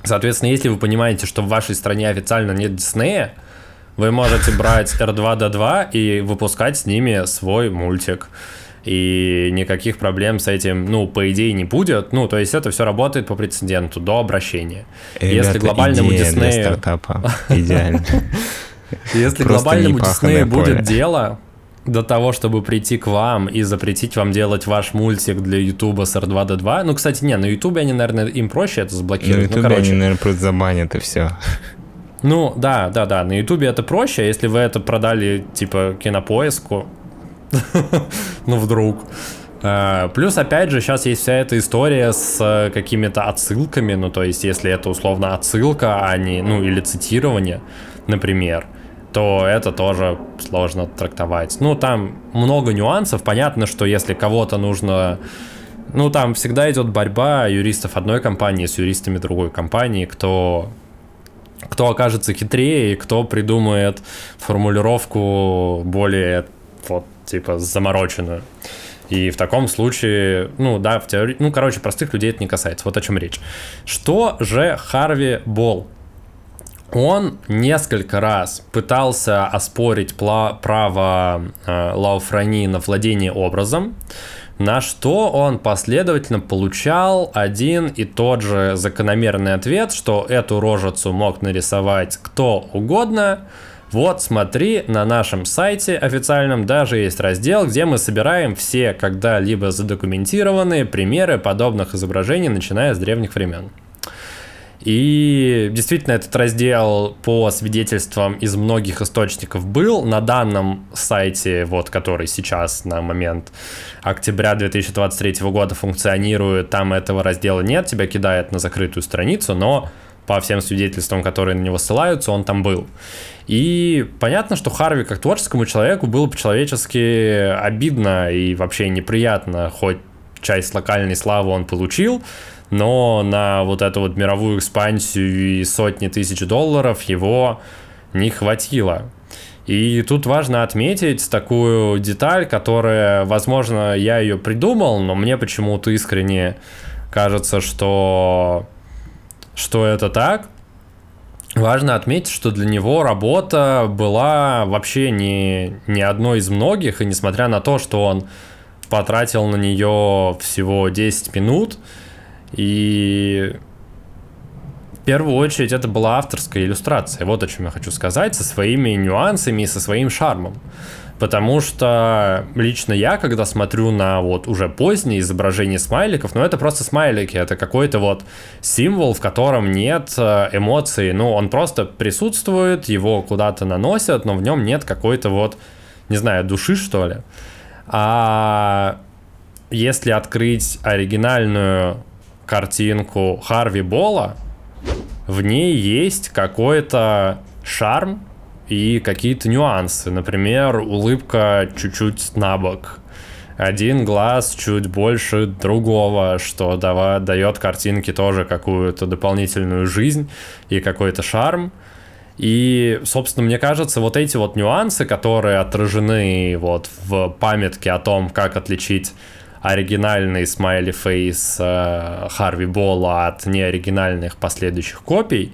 Соответственно, если вы понимаете, что в вашей стране официально нет Диснея, вы можете брать R2D2 и выпускать с ними свой мультик. И никаких проблем с этим, ну, по идее, не будет. Ну, то есть это все работает по прецеденту до обращения. Ребята, Если глобальному Диснею... Идеально. Если глобальному Диснею будет дело, до того, чтобы прийти к вам и запретить вам делать ваш мультик для Ютуба с R2D2. Ну, кстати, не, на Ютубе они, наверное, им проще это заблокировать. На Ютубе ну, короче. они, наверное, просто забанят и все. Ну, да, да, да, на Ютубе это проще, если вы это продали, типа, кинопоиску, ну, вдруг. А, плюс, опять же, сейчас есть вся эта история с какими-то отсылками, ну, то есть, если это условно отсылка, а не, ну, или цитирование, например, то это тоже сложно трактовать. Ну, там много нюансов. Понятно, что если кого-то нужно... Ну, там всегда идет борьба юристов одной компании с юристами другой компании, кто кто окажется хитрее, кто придумает формулировку более вот типа замороченную. И в таком случае, ну да, в теории, ну короче, простых людей это не касается. Вот о чем речь. Что же Харви Болл он несколько раз пытался оспорить право э, Лауфрани на владение образом, на что он последовательно получал один и тот же закономерный ответ, что эту рожицу мог нарисовать кто угодно. Вот смотри, на нашем сайте официальном даже есть раздел, где мы собираем все когда-либо задокументированные примеры подобных изображений, начиная с древних времен. И действительно, этот раздел по свидетельствам из многих источников был. На данном сайте, вот, который сейчас на момент октября 2023 года функционирует, там этого раздела нет, тебя кидает на закрытую страницу, но по всем свидетельствам, которые на него ссылаются, он там был. И понятно, что Харви как творческому человеку было по-человечески обидно и вообще неприятно, хоть часть локальной славы он получил, но на вот эту вот мировую экспансию и сотни тысяч долларов его не хватило. И тут важно отметить такую деталь, которая, возможно, я ее придумал, но мне почему-то искренне кажется, что, что это так. Важно отметить, что для него работа была вообще не, не одной из многих, и несмотря на то, что он потратил на нее всего 10 минут, и в первую очередь это была авторская иллюстрация. Вот о чем я хочу сказать, со своими нюансами и со своим шармом. Потому что лично я, когда смотрю на вот уже поздние изображения смайликов, ну это просто смайлики, это какой-то вот символ, в котором нет э, эмоций. Ну, он просто присутствует, его куда-то наносят, но в нем нет какой-то вот, не знаю, души, что ли. А если открыть оригинальную картинку Харви Бола, в ней есть какой-то шарм и какие-то нюансы. Например, улыбка чуть-чуть на бок. Один глаз чуть больше другого, что дает картинке тоже какую-то дополнительную жизнь и какой-то шарм. И, собственно, мне кажется, вот эти вот нюансы, которые отражены вот в памятке о том, как отличить оригинальный смайли фейс э, Харви Бола от неоригинальных последующих копий.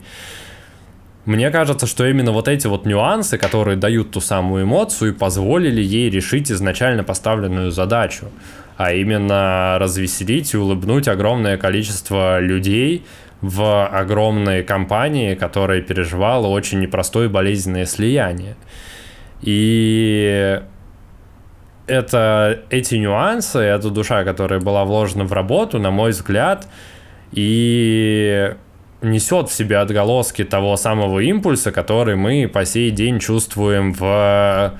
Мне кажется, что именно вот эти вот нюансы, которые дают ту самую эмоцию, позволили ей решить изначально поставленную задачу, а именно развеселить и улыбнуть огромное количество людей в огромной компании, которая переживала очень непростое болезненное слияние. И это эти нюансы, эта душа, которая была вложена в работу, на мой взгляд, и несет в себе отголоски того самого импульса, который мы по сей день чувствуем в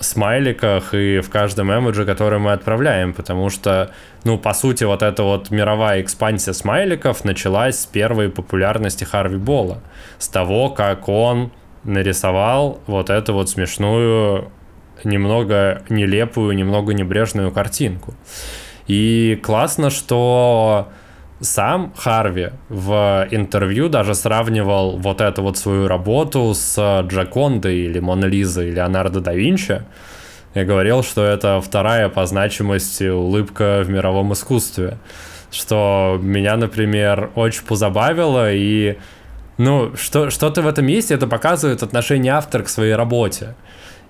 смайликах и в каждом эмоджи, который мы отправляем, потому что, ну, по сути, вот эта вот мировая экспансия смайликов началась с первой популярности Харви Бола, с того, как он нарисовал вот эту вот смешную, немного нелепую, немного небрежную картинку. И классно, что сам Харви в интервью даже сравнивал вот эту вот свою работу с Джакондой или Мона Лизой Леонардо да Винчи. И говорил, что это вторая по значимости улыбка в мировом искусстве. Что меня, например, очень позабавило и ну, что, что-то в этом месте это показывает отношение автора к своей работе.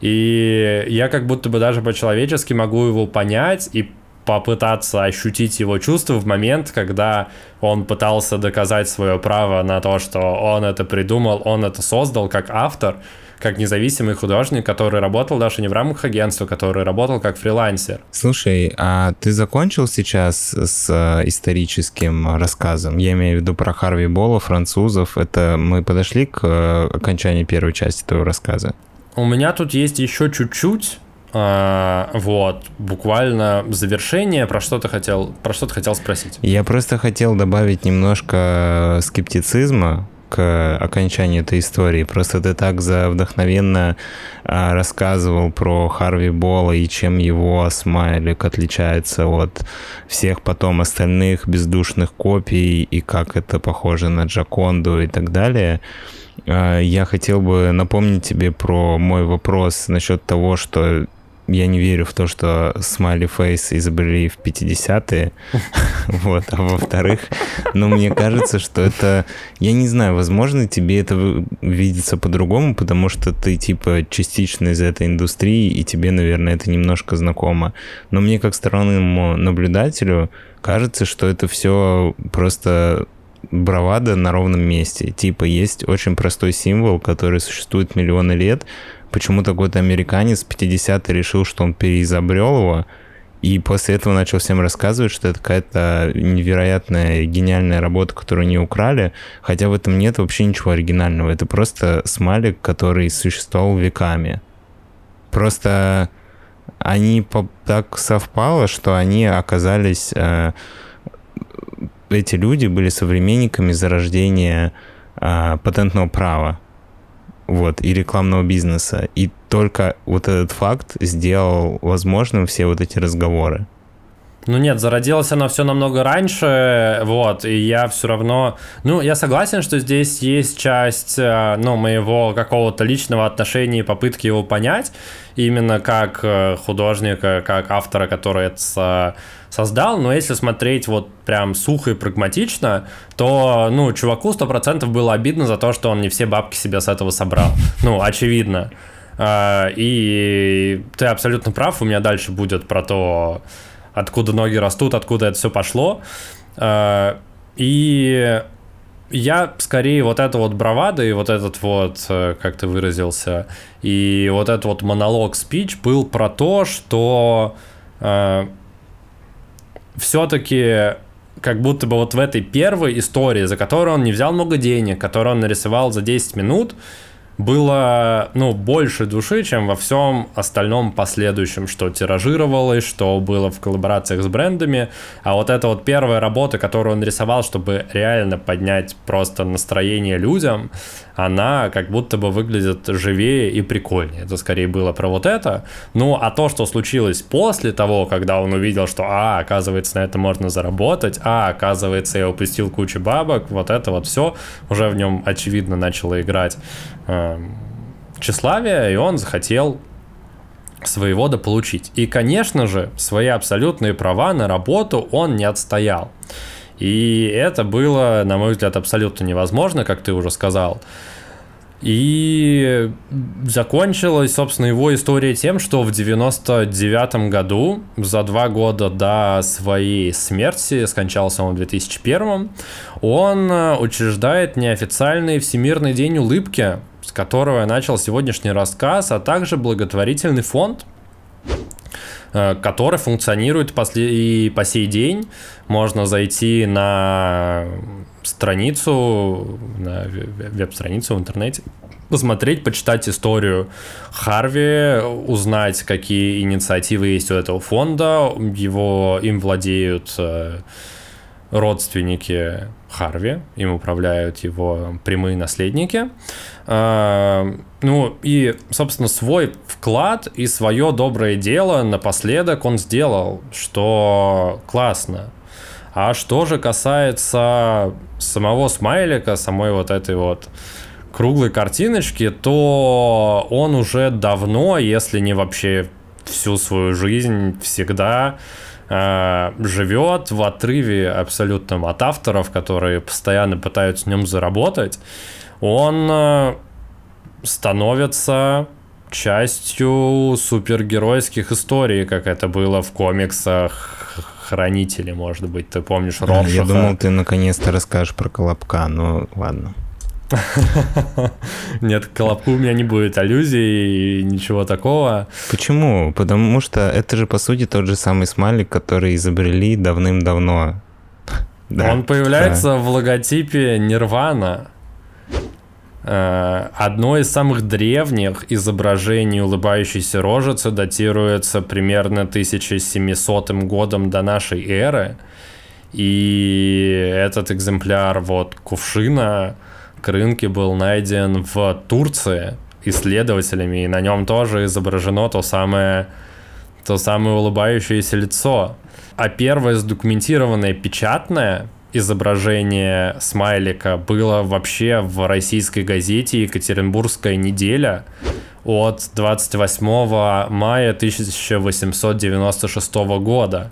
И я как будто бы даже по-человечески могу его понять и попытаться ощутить его чувства в момент, когда он пытался доказать свое право на то, что он это придумал, он это создал как автор, как независимый художник, который работал даже не в рамках агентства, который работал как фрилансер. Слушай, а ты закончил сейчас с э, историческим рассказом? Я имею в виду про Харви Бола, французов. Это мы подошли к э, окончанию первой части твоего рассказа? У меня тут есть еще чуть-чуть, а, вот, буквально завершение, про что ты хотел, про что ты хотел спросить? Я просто хотел добавить немножко скептицизма к окончанию этой истории. Просто ты так вдохновенно а, рассказывал про Харви Бола и чем его смайлик отличается от всех потом остальных бездушных копий и как это похоже на Джаконду и так далее. А, я хотел бы напомнить тебе про мой вопрос насчет того, что я не верю в то, что смайли фейс изобрели в 50-е. Вот. А во-вторых, ну, мне кажется, что это... Я не знаю, возможно, тебе это видится по-другому, потому что ты, типа, частично из этой индустрии, и тебе, наверное, это немножко знакомо. Но мне, как стороннему наблюдателю, кажется, что это все просто бравада на ровном месте. Типа, есть очень простой символ, который существует миллионы лет, почему-то какой-то американец 50 решил, что он переизобрел его, и после этого начал всем рассказывать, что это какая-то невероятная, гениальная работа, которую не украли, хотя в этом нет вообще ничего оригинального. Это просто смайлик, который существовал веками. Просто они так совпало, что они оказались... Э, эти люди были современниками зарождения э, патентного права вот, и рекламного бизнеса. И только вот этот факт сделал возможным все вот эти разговоры. Ну нет, зародилось оно все намного раньше, вот, и я все равно, ну, я согласен, что здесь есть часть, э, ну, моего какого-то личного отношения и попытки его понять, именно как э, художника, как автора, который это создал, но если смотреть вот прям сухо и прагматично, то, ну, чуваку сто процентов было обидно за то, что он не все бабки себе с этого собрал. Ну, очевидно. А, и ты абсолютно прав, у меня дальше будет про то, откуда ноги растут, откуда это все пошло. А, и я скорее вот это вот бравада и вот этот вот, э, как ты выразился, и вот этот вот монолог спич был про то, что э, все-таки как будто бы вот в этой первой истории, за которую он не взял много денег, которую он нарисовал за 10 минут, было, ну, больше души, чем во всем остальном последующем, что тиражировалось, что было в коллаборациях с брендами. А вот эта вот первая работа, которую он рисовал, чтобы реально поднять просто настроение людям, она как будто бы выглядит живее и прикольнее. Это скорее было про вот это. Ну, а то, что случилось после того, когда он увидел, что, а, оказывается, на это можно заработать, а, оказывается, я упустил кучу бабок, вот это вот все уже в нем, очевидно, начало играть э, тщеславие, и он захотел своего дополучить. И, конечно же, свои абсолютные права на работу он не отстоял. И это было, на мой взгляд, абсолютно невозможно, как ты уже сказал. И закончилась, собственно, его история тем, что в 99 году, за два года до своей смерти, скончался он в 2001, он э, учреждает неофициальный Всемирный день улыбки, с которого я начал сегодняшний рассказ, а также благотворительный фонд, э, который функционирует и по сей день. Можно зайти на страницу, на веб-страницу в интернете, посмотреть, почитать историю Харви, узнать, какие инициативы есть у этого фонда. Его, им владеют э, родственники Харви, им управляют его прямые наследники. Э, ну и, собственно, свой вклад и свое доброе дело напоследок он сделал, что классно. А что же касается самого смайлика, самой вот этой вот круглой картиночки, то он уже давно, если не вообще всю свою жизнь, всегда э, живет в отрыве абсолютном от авторов, которые постоянно пытаются в нем заработать. Он э, становится частью супергеройских историй, как это было в комиксах Хранители, может быть, ты помнишь Роршаха. Я думал, ты наконец-то расскажешь про Колобка, но ладно. Нет, к Колобку у меня не будет аллюзий и ничего такого. Почему? Потому что это же, по сути, тот же самый смайлик, который изобрели давным-давно. Да, Он появляется да. в логотипе Нирвана. Э, одно из самых древних изображений улыбающейся рожицы датируется примерно 1700 годом до нашей эры. И этот экземпляр вот кувшина к рынке был найден в Турции исследователями, и на нем тоже изображено то самое, то самое улыбающееся лицо. А первое сдокументированное печатное изображение смайлика было вообще в российской газете «Екатеринбургская неделя» от 28 мая 1896 года.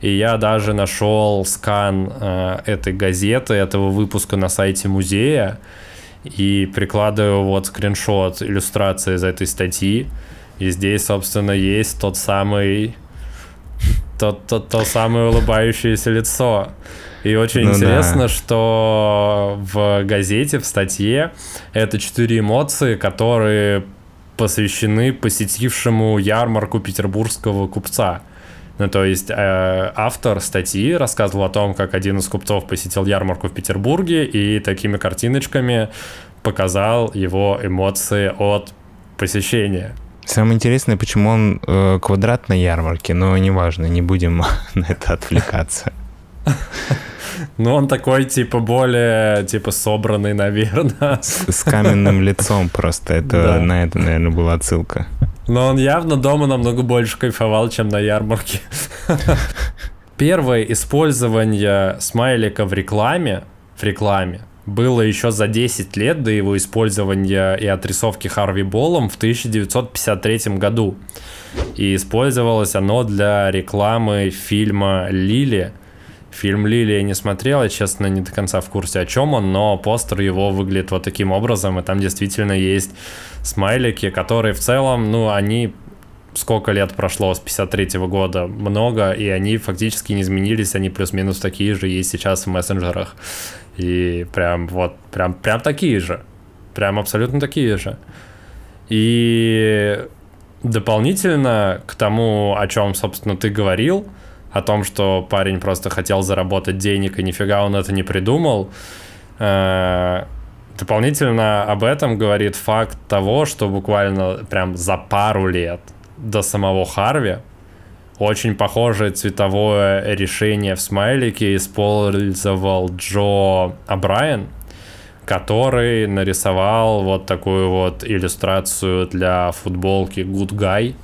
И я даже нашел скан э, этой газеты, этого выпуска на сайте музея, и прикладываю вот скриншот иллюстрации из этой статьи. И здесь, собственно, есть тот самый то, то, то самое улыбающееся лицо. И очень ну, интересно, да. что в газете, в статье это четыре эмоции, которые посвящены посетившему ярмарку петербургского купца. Ну, то есть э, автор статьи рассказывал о том, как один из купцов посетил ярмарку в Петербурге и такими картиночками показал его эмоции от посещения. Самое интересное, почему он э, квадрат на ярмарке, но неважно, не будем на это отвлекаться. Ну, он такой, типа, более, типа, собранный, наверное. С, с каменным лицом просто. Это да. на это, наверное, была отсылка. Но он явно дома намного больше кайфовал, чем на ярмарке. Первое использование смайлика в рекламе, в рекламе, было еще за 10 лет до его использования и отрисовки Харви Боллом в 1953 году. И использовалось оно для рекламы фильма «Лили», Фильм «Лили» я не смотрел, я, честно, не до конца в курсе, о чем он, но постер его выглядит вот таким образом, и там действительно есть смайлики, которые в целом, ну, они сколько лет прошло с 53 -го года, много, и они фактически не изменились, они плюс-минус такие же есть сейчас в мессенджерах. И прям вот, прям, прям такие же. Прям абсолютно такие же. И дополнительно к тому, о чем, собственно, ты говорил, о том, что парень просто хотел заработать денег, и нифига он это не придумал. Э, дополнительно об этом говорит факт того, что буквально прям за пару лет до самого Харви очень похожее цветовое решение в смайлике использовал Джо Абрайан, который нарисовал вот такую вот иллюстрацию для футболки Good Guy.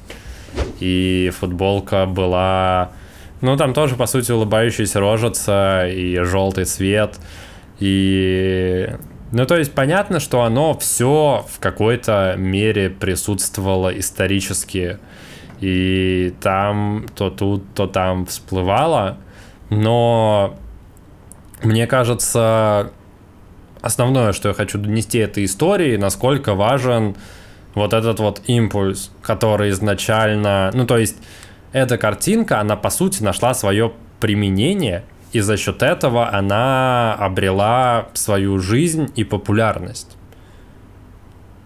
И футболка была ну, там тоже, по сути, улыбающаяся рожица и желтый цвет. И... Ну, то есть понятно, что оно все в какой-то мере присутствовало исторически. И там то тут, то там всплывало. Но мне кажется, основное, что я хочу донести этой истории, насколько важен вот этот вот импульс, который изначально... Ну, то есть эта картинка, она по сути нашла свое применение, и за счет этого она обрела свою жизнь и популярность.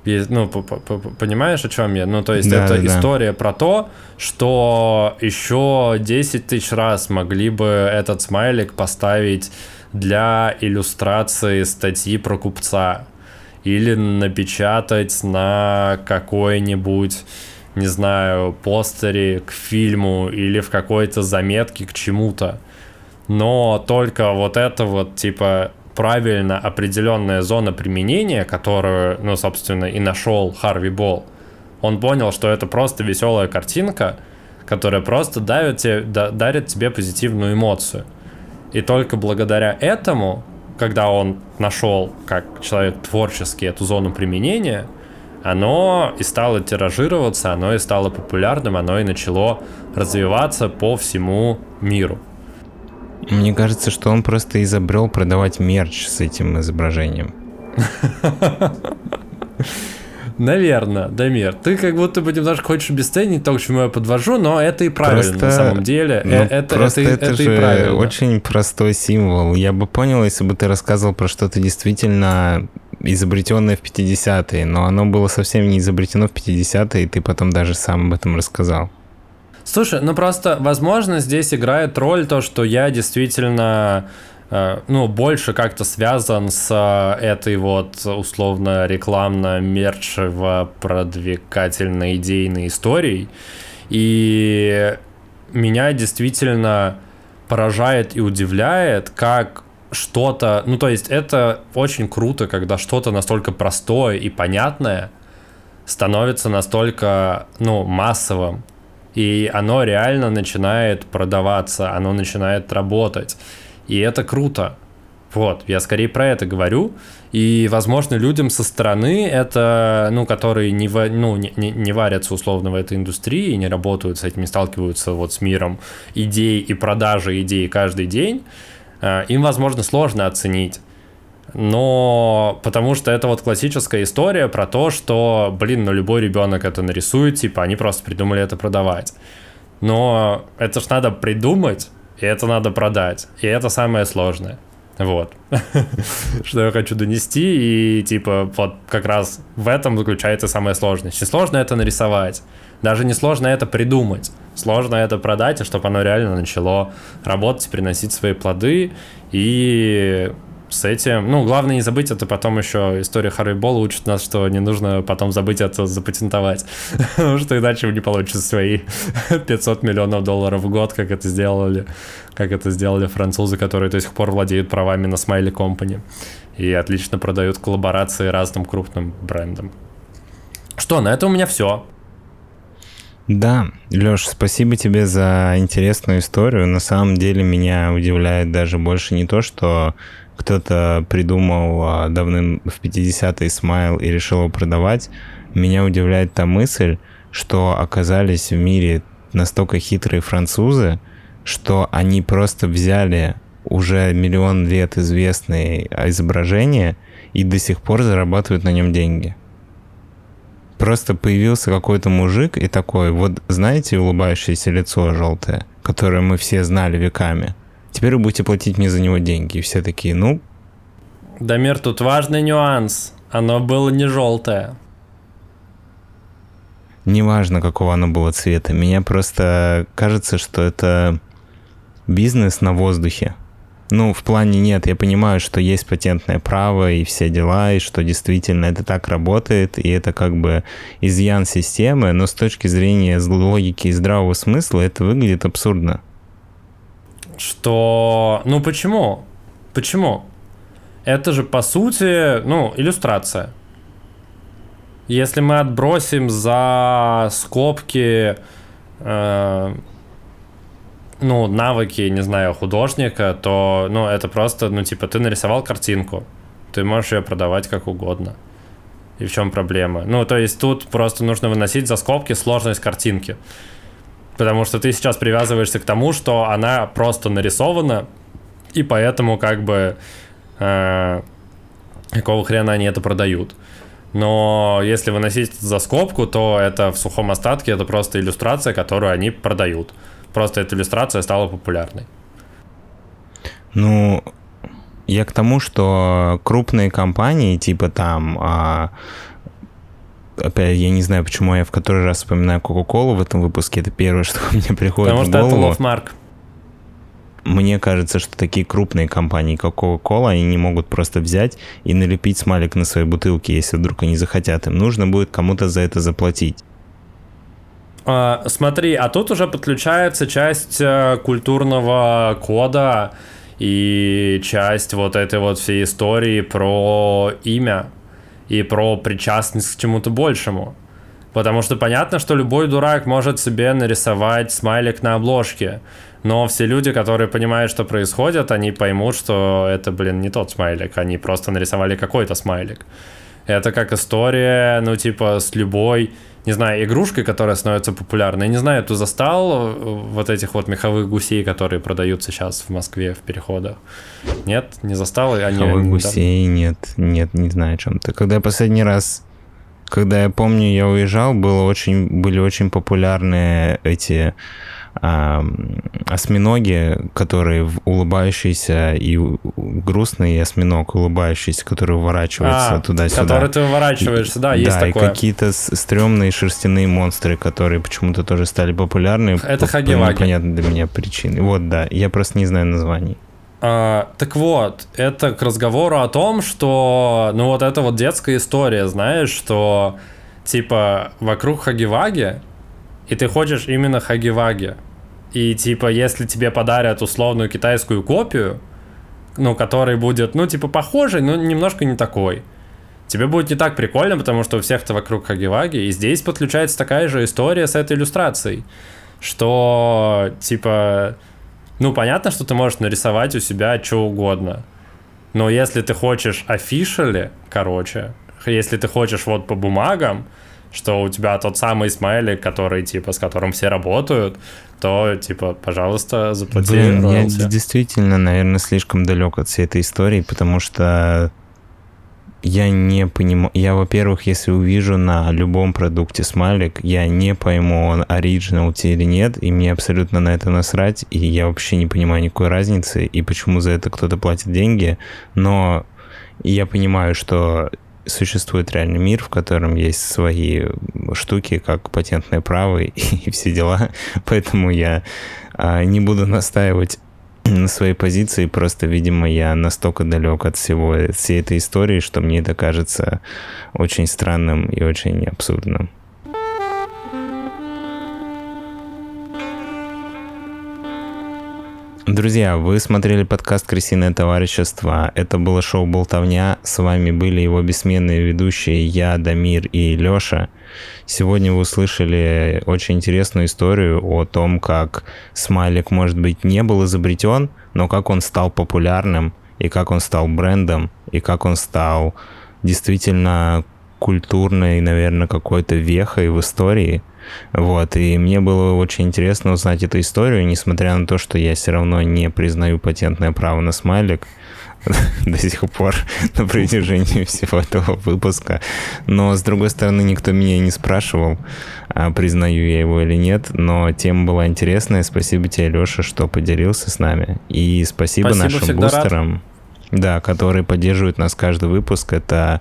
ну, понимаешь, о чем я? Ну, то есть да, это да, история да. про то, что еще 10 тысяч раз могли бы этот смайлик поставить для иллюстрации статьи про купца или напечатать на какой-нибудь не знаю, постере к фильму или в какой-то заметке к чему-то. Но только вот это вот, типа, правильно определенная зона применения, которую, ну, собственно, и нашел Харви Болл, он понял, что это просто веселая картинка, которая просто давит тебе, да, дарит тебе позитивную эмоцию. И только благодаря этому, когда он нашел, как человек творческий, эту зону применения, оно и стало тиражироваться, оно и стало популярным, оно и начало развиваться по всему миру. Мне кажется, что он просто изобрел продавать мерч с этим изображением. Наверное, Дамир. Ты как будто бы немножко хочешь обесценить то, к чему я подвожу, но это и правильно просто, на самом деле. Ну, это, просто это, это, это же и правильно. очень простой символ. Я бы понял, если бы ты рассказывал про что-то действительно изобретенное в 50-е, но оно было совсем не изобретено в 50-е, и ты потом даже сам об этом рассказал. Слушай, ну просто, возможно, здесь играет роль то, что я действительно э, ну, больше как-то связан с э, этой вот условно рекламно-мерчево-продвигательной идейной историей. И меня действительно поражает и удивляет, как что-то, ну то есть это очень круто, когда что-то настолько простое и понятное становится настолько, ну, массовым и оно реально начинает продаваться, оно начинает работать. И это круто. Вот, я скорее про это говорю. И, возможно, людям со стороны это, ну, которые не, ну, не, не, варятся условно в этой индустрии, не работают с этим, не сталкиваются вот с миром идей и продажи идей каждый день, им, возможно, сложно оценить но потому что это вот классическая история про то, что, блин, ну любой ребенок это нарисует, типа они просто придумали это продавать. Но это ж надо придумать, и это надо продать, и это самое сложное. Вот. Что я хочу донести, и типа вот как раз в этом заключается самое сложное. Не сложно это нарисовать, даже не сложно это придумать. Сложно это продать, и чтобы оно реально начало работать, приносить свои плоды, и с этим. Ну, главное не забыть, это потом еще история Харви Болла учит нас, что не нужно потом забыть это запатентовать, потому что иначе не получите свои 500 миллионов долларов в год, как это сделали, как это сделали французы, которые до сих пор владеют правами на Smiley Company и отлично продают коллаборации разным крупным брендам. Что, на этом у меня все. Да, Леш, спасибо тебе за интересную историю. На самом деле меня удивляет даже больше не то, что кто-то придумал а, давным в 50-е смайл и решил его продавать, меня удивляет та мысль, что оказались в мире настолько хитрые французы, что они просто взяли уже миллион лет известные изображения и до сих пор зарабатывают на нем деньги. Просто появился какой-то мужик и такой, вот знаете улыбающееся лицо желтое, которое мы все знали веками – Теперь вы будете платить мне за него деньги. И все такие, ну... Дамир, тут важный нюанс. Оно было не желтое. Неважно, какого оно было цвета. Мне просто кажется, что это бизнес на воздухе. Ну, в плане нет, я понимаю, что есть патентное право и все дела, и что действительно это так работает, и это как бы изъян системы, но с точки зрения логики и здравого смысла это выглядит абсурдно что... Ну почему? Почему? Это же, по сути, ну, иллюстрация. Если мы отбросим за скобки, э, ну, навыки, не знаю, художника, то, ну, это просто, ну, типа, ты нарисовал картинку, ты можешь ее продавать как угодно. И в чем проблема? Ну, то есть тут просто нужно выносить за скобки сложность картинки. Потому что ты сейчас привязываешься к тому, что она просто нарисована, и поэтому как бы э, какого хрена они это продают. Но если выносить за скобку, то это в сухом остатке, это просто иллюстрация, которую они продают. Просто эта иллюстрация стала популярной. Ну, я к тому, что крупные компании, типа там а, опять, я не знаю, почему я в который раз вспоминаю Кока-Колу в этом выпуске. Это первое, что мне приходит Потому в что это голову. лофмарк. Мне кажется, что такие крупные компании, как Coca-Cola, они не могут просто взять и налепить смайлик на свои бутылки, если вдруг они захотят. Им нужно будет кому-то за это заплатить. А, смотри, а тут уже подключается часть э, культурного кода и часть вот этой вот всей истории про имя и про причастность к чему-то большему. Потому что понятно, что любой дурак может себе нарисовать смайлик на обложке, но все люди, которые понимают, что происходит, они поймут, что это, блин, не тот смайлик, они просто нарисовали какой-то смайлик. Это как история, ну, типа, с любой, не знаю, игрушкой, которая становится популярной. Я не знаю, ты застал э, вот этих вот меховых гусей, которые продаются сейчас в Москве в переходах? Нет, не застал? Они, Меховых они- гусей нет, нет, не знаю о чем ты. Когда я последний раз, когда я помню, я уезжал, было очень, были очень популярные эти ам, осьминоги, которые улыбающиеся и грустный осьминог, улыбающийся, который уворачивается А, туда-сюда. Который ты выворачиваешься, да, есть да, и такое. какие-то с- стрёмные шерстяные монстры, которые почему-то тоже стали популярны. Это по- хаги-ваги. непонятной для меня причины. Вот, да, я просто не знаю названий. А, так вот, это к разговору о том, что, ну вот это вот детская история, знаешь, что типа вокруг Хагиваги, и ты хочешь именно Хагиваги. И типа, если тебе подарят условную китайскую копию, ну, который будет, ну, типа, похожий, но немножко не такой. Тебе будет не так прикольно, потому что у всех-то вокруг Хагиваги. И здесь подключается такая же история с этой иллюстрацией. Что, типа, ну, понятно, что ты можешь нарисовать у себя что угодно. Но если ты хочешь офишали, короче, если ты хочешь вот по бумагам, что у тебя тот самый смайлик, который, типа, с которым все работают, то, типа, пожалуйста, заплати Блин, я действительно, наверное, слишком далек от всей этой истории, потому что я не понимаю. Я, во-первых, если увижу на любом продукте смайлик, я не пойму, он оригинал или нет, и мне абсолютно на это насрать, и я вообще не понимаю никакой разницы, и почему за это кто-то платит деньги, но я понимаю, что существует реальный мир, в котором есть свои штуки, как патентное право и, и все дела, поэтому я а, не буду настаивать на своей позиции, просто, видимо, я настолько далек от всего, всей этой истории, что мне это кажется очень странным и очень абсурдным. Друзья, вы смотрели подкаст «Крысиное товарищество». Это было шоу «Болтовня». С вами были его бессменные ведущие я, Дамир и Лёша. Сегодня вы услышали очень интересную историю о том, как смайлик, может быть, не был изобретен, но как он стал популярным, и как он стал брендом, и как он стал действительно культурной, наверное, какой-то вехой в истории. Вот, и мне было очень интересно узнать эту историю, несмотря на то, что я все равно не признаю патентное право на смайлик до сих пор на протяжении всего этого выпуска. Но, с другой стороны, никто меня не спрашивал, а, признаю я его или нет, но тема была интересная. Спасибо тебе, Леша, что поделился с нами. И спасибо, Спасибо, нашим всегда рад. Да, которые поддерживают нас каждый выпуск. Это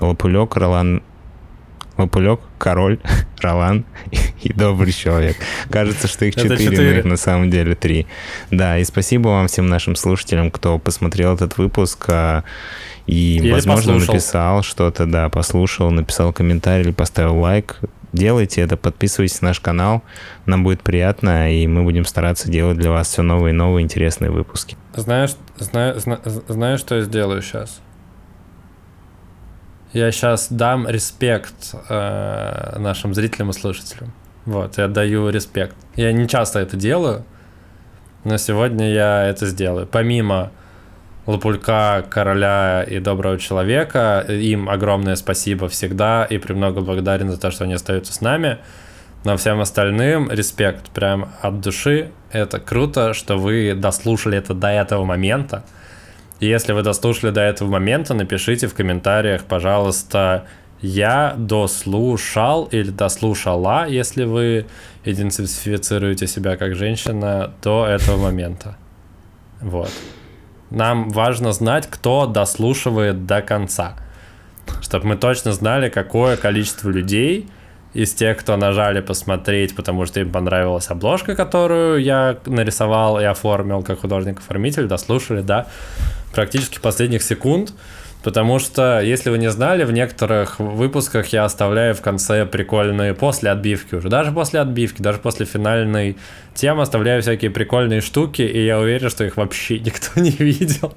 Лапулек, Ролан Лапулек, Король, Ролан и Добрый Человек. Кажется, что их четыре, но их на самом деле три. Да, и спасибо вам всем нашим слушателям, кто посмотрел этот выпуск а, и, Или возможно, послушал. написал что-то, да, послушал, написал комментарий или поставил лайк. Делайте это, подписывайтесь на наш канал, нам будет приятно, и мы будем стараться делать для вас все новые и новые интересные выпуски. Знаешь, знаю, зна- знаешь, что я сделаю сейчас? Я сейчас дам респект э, нашим зрителям и слушателям. Вот, я даю респект. Я не часто это делаю, но сегодня я это сделаю. Помимо Лапулька, Короля и Доброго Человека, им огромное спасибо всегда и премного благодарен за то, что они остаются с нами. Но всем остальным респект прям от души. Это круто, что вы дослушали это до этого момента. И если вы дослушали до этого момента, напишите в комментариях, пожалуйста, я дослушал или дослушала, если вы идентифицируете себя как женщина до этого момента. Вот. Нам важно знать, кто дослушивает до конца. Чтобы мы точно знали, какое количество людей из тех, кто нажали посмотреть, потому что им понравилась обложка, которую я нарисовал и оформил как художник-оформитель, дослушали, да, практически последних секунд. Потому что, если вы не знали, в некоторых выпусках я оставляю в конце прикольные после отбивки уже. Даже после отбивки, даже после финальной темы оставляю всякие прикольные штуки, и я уверен, что их вообще никто не видел.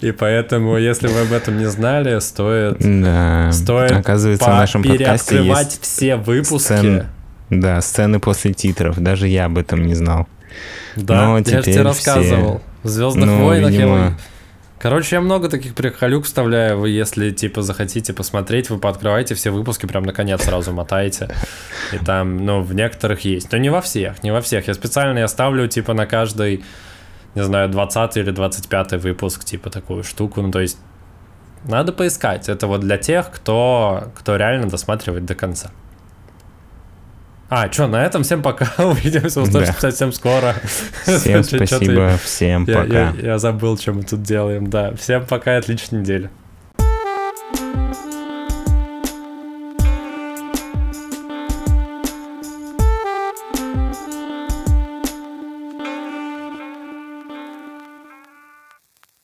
И поэтому, если вы об этом не знали, стоит, да. стоит Оказывается, в нашем подкасте есть все выпуски. Да, сцены после титров. Даже я об этом не знал. Да, Но я же тебе рассказывал. В Звездных ну, войнах видимо... я Короче, я много таких приколюк вставляю. Вы, если, типа, захотите посмотреть, вы пооткрываете все выпуски, прям наконец сразу мотаете. И там, ну, в некоторых есть. Но не во всех, не во всех. Я специально я ставлю, типа, на каждый, не знаю, 20 или 25 выпуск, типа, такую штуку. Ну, то есть, надо поискать. Это вот для тех, кто, кто реально досматривает до конца. А, что, на этом всем пока. Увидимся, услышимся да. совсем скоро. Всем спасибо, всем я, пока. Я, я, забыл, что мы тут делаем. Да, всем пока, отличной недели.